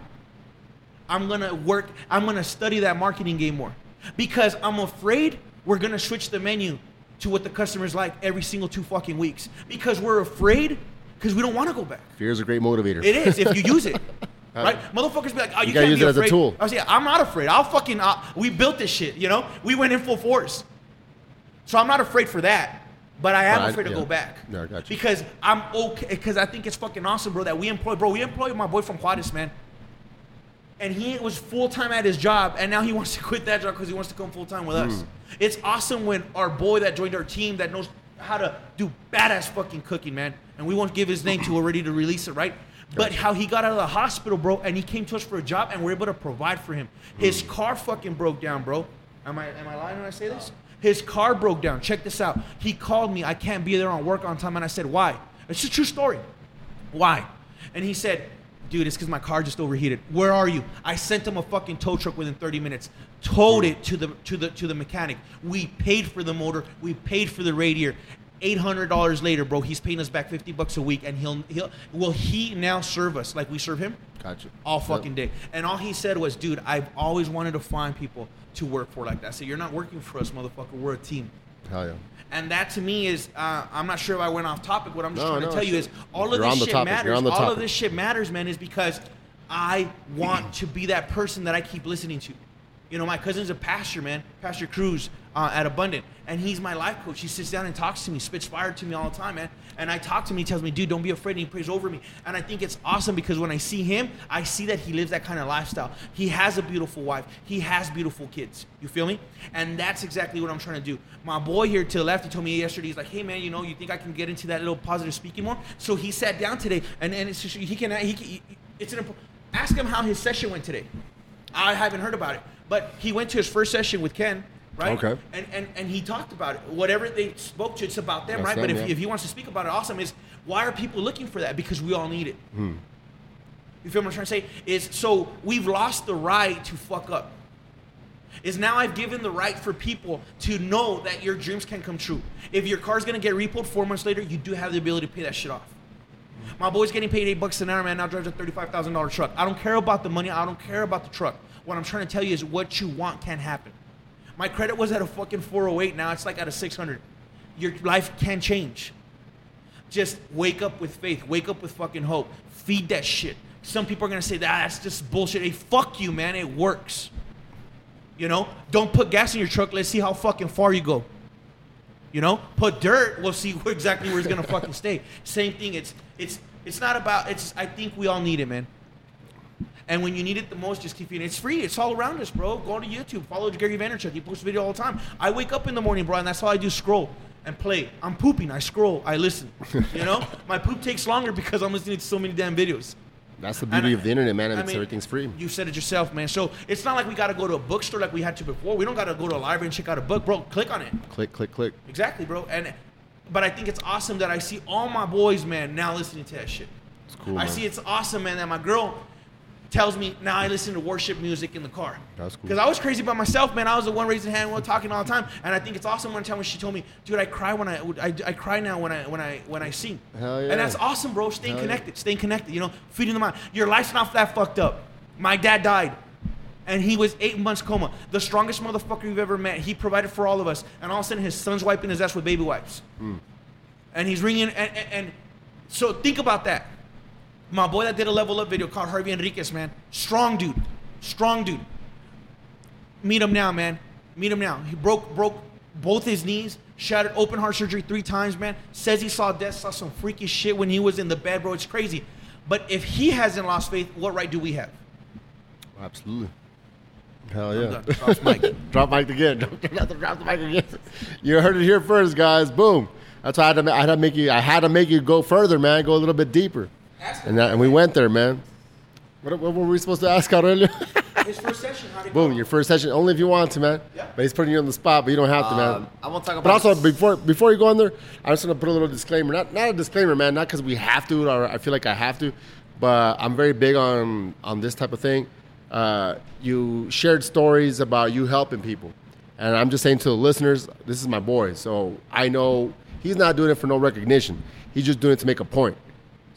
I'm going to work, I'm going to study that marketing game more. Because I'm afraid we're going to switch the menu to what the customers like every single two fucking weeks. Because we're afraid because we don't want to go back. Fear is a great motivator. It is if you use it. Right? Motherfuckers be like, oh, you, You can't use be it as a afraid. tool. I was like, I'm not afraid. I'll fucking, uh, we built this shit, you know? We went in full force. So I'm not afraid for that, but I am Right, afraid to yeah. go back. Yeah, I got you. Because I'm okay, because I think it's fucking awesome, bro, that we employ, bro, we employ my boy from Juarez, man. and he was full time at his job, and now he wants to quit that job because he wants to come full time with us. It's awesome when our boy that joined our team that knows how to do badass fucking cooking, man. And we won't give his name to, we're ready to release it, right? But how he got out of the hospital, bro, and he came to us for a job, and we're able to provide for him. His hmm. car fucking broke down, bro. Am I am I lying when I say this? His car broke down. Check this out. He called me. I can't be there on work on time, and I said, "Why?" It's a true story. Why? And he said, dude, it's because my car just overheated. Where are you? I sent him a fucking tow truck within 30 minutes. Towed it to the to the to the mechanic. We paid for the motor. We paid for the radiator. Eight hundred dollars later, bro. He's paying us back fifty bucks a week, and he'll he'll will he now serve us like we serve him Gotcha. all Yep. fucking day. And all he said was, dude, I've always wanted to find people to work for like that. So you're not working for us, motherfucker. We're a team. Hell yeah. And that to me is, uh, I'm not sure if I went off topic. What I'm just No, trying no, to tell you is, all of this shit topic. Matters. All of this shit matters, man, is because I want to be that person that I keep listening to. You know, my cousin's a pastor, man, Pastor Cruz uh, at Abundant, and he's my life coach. He sits down and talks to me, spits fire to me all the time, man. And I talk to him, he tells me, dude, don't be afraid, and he prays over me. And I think it's awesome because when I see him, I see that he lives that kind of lifestyle. He has a beautiful wife, he has beautiful kids. You feel me? And that's exactly what I'm trying to do. My boy here to the left, he told me yesterday, he's like, hey, man, you know, you think I can get into that little positive speaking more? So he sat down today, and, and it's just, he can, he can, it's an, ask him how his session went today. I haven't heard about it, but he went to his first session with Ken, right? Okay. And and, and he talked about it. Whatever they spoke to, it's about them, That's right? but if, yeah. if he wants to speak about it, awesome. Is why are people looking for that? Because we all need it. Hmm. You feel what I'm trying to say? Is so we've lost the right to fuck up. Is now I've given the right for people to know that your dreams can come true. If your car's gonna get repoed four months later, you do have the ability to pay that shit off. My boy's getting paid eight bucks an hour, man. Now drives a thirty-five thousand dollar truck. I don't care about the money. I don't care about the truck. What I'm trying to tell you is what you want can happen. My credit was at a fucking 408. Now it's like at a 600. Your life can change. Just wake up with faith. Wake up with fucking hope. Feed that shit. Some people are gonna say that that's just bullshit. Hey, fuck you, man. It works. You know, don't put gas in your truck. Let's see how fucking far you go. You know, put dirt. We'll see exactly where it's gonna fucking stay. Same thing. It's it's it's not about. It's. I think we all need it, man. And when you need it the most, just keep feeding. It's free. It's all around us, bro. Go on to YouTube. Follow Gary Vaynerchuk. He posts video all the time. I wake up in the morning, bro, and that's all I do: scroll and play. I'm pooping. I scroll. I listen. You know, my poop takes longer because I'm listening to so many damn videos. That's the beauty And- of the internet, man. And I mean, everything's free. You said it yourself, man. So it's not like we got to go to a bookstore like we had to before. We don't got to go to a library and check out a book, bro. Click on it. Click, click, click. Exactly, bro. And but I think it's awesome that I see all my boys, man, now listening to that shit. It's cool, I man. see it's awesome, man, that my girl tells me now I listen to worship music in the car. That's cool. Because I was crazy about myself, man. I was the one raising hand, one talking all the time, and I think it's awesome. One time when she told me, "Dude, I cry when I, I, I cry now when I when I when I sing." Hell yeah. And that's awesome, bro. Staying Hell yeah. connected, staying connected. You know, feeding the mind. Your life's not that fucked up. My dad died. And he was eight months coma. The strongest motherfucker you've ever met. He provided for all of us. And all of a sudden, his son's wiping his ass with baby wipes. Hmm. And he's ringing. And, and, and so think about that. My boy that did a level up video called Harvey Enriquez, man. Strong dude. Strong dude. Meet him now, man. Meet him now. He broke broke both his knees, shattered open heart surgery three times, man. Says he saw death, saw some freaky shit when he was in the bed, bro. It's crazy. But if he hasn't lost faith, what right do we have? Absolutely. Hell yeah. Drops mic. drop mic again. Drop, drop the mic again. You heard it here first, guys. Boom. That's why I had to, I had to make you. I had to make you go further, man. Go a little bit deeper. And that, and we went there, man. What, what were we supposed to ask out earlier? His first session, how did Boom. go? Your first session, only if you want to, man. Yeah. But he's putting you on the spot, but you don't have to, man. Um, I want to talk about. But about. also, before before you go on there, I'm just want to put a little disclaimer. Not not a disclaimer, man. Not because we have to, or I feel like I have to, but I'm very big on on this type of thing. Uh, you shared stories about you helping people, and I'm just saying to the listeners, this is my boy. So I know he's not doing it for no recognition. He's just doing it to make a point.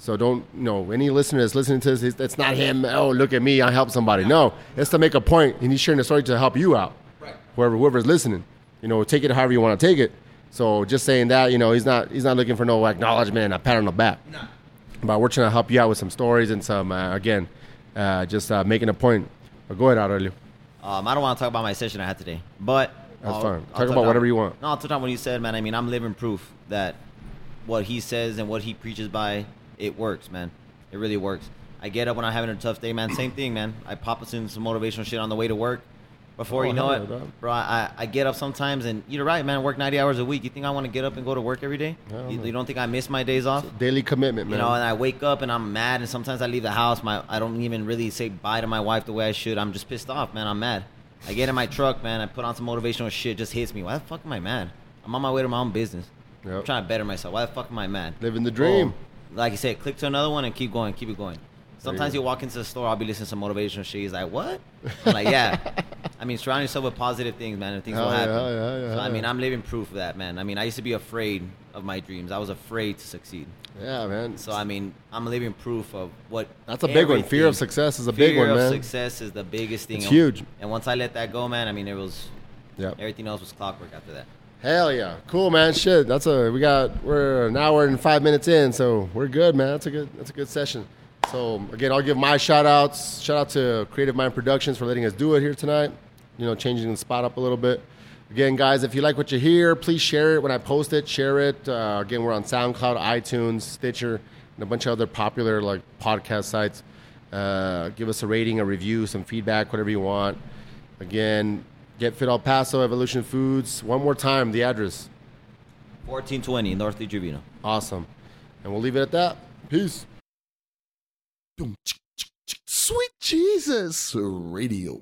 So don't you know any listener that's listening to this. It's, it's not him. Oh, look at me! I helped somebody. No, it's to make a point, and he's sharing the story to help you out. Right. Whoever whoever's listening, you know, take it however you want to take it. So just saying that, you know, he's not he's not looking for no acknowledgement and a pat on the back. Nah. But we're trying to help you out with some stories and some uh, again, uh, just uh, making a point. But go ahead, Aurelio. Um, I don't want to talk about my session I had today, but That's I'll- fine. I'll Talk about whatever you want. No, I'll touch on what you said, man. I mean, I'm living proof that what he says and what he preaches by it works, man. It really works. I get up when I'm having a tough day, man. Same thing, man. I pop us in some motivational shit on the way to work. Before Oh, you know it, bro, I, I get up sometimes and you're right, man. I work 90 hours a week. You think I want to get up and go to work every day? You, you don't think I miss my days off? Daily commitment, man. You know, and I wake up and I'm mad, and sometimes I leave the house. My I don't even really say bye to my wife the way I should. I'm just pissed off, man. I'm mad. I get in my truck, man. I put on some motivational shit. Just hits me. Why the fuck am I mad? I'm on my way to my own business. I'm trying to better myself. Why the fuck am I mad? Living the dream. Boom. Like you said, click to another one and keep going, keep it going. Sometimes you walk into the store, I'll be listening to some motivational shit. He's like, "What?" I'm like, "Yeah." I mean, surround yourself with positive things, man, and things Hell will happen. hell yeah, yeah, so I mean. I'm living proof of that, man. I mean, I used to be afraid of my dreams. I was afraid to succeed. Yeah, man. So I mean, I'm living proof of what. That's a big one. Fear of success is a big one, man. fear of success is the biggest thing. It's And- huge. And once I let that go, man, I mean, it was Yep. everything else was clockwork after that. Hell yeah. Cool, man. Shit. That's a we got we're an hour and five minutes in, so we're good, man. That's a good that's a good session. So again, I'll give my shout outs. Shout out to Creative Mind Productions for letting us do it here tonight. You know, changing the spot up a little bit. Again, guys, if you like what you hear, please share it when I post it. Share it. Uh, again, we're on SoundCloud, iTunes, Stitcher, and a bunch of other popular like podcast sites. Uh, give us a rating, a review, some feedback, whatever you want. Again, get Fit El Paso, Evolution Foods. One more time, the address. 1420 North Lee Trevino. Awesome. And we'll leave it at that. Peace. Sweet Jesus Radio.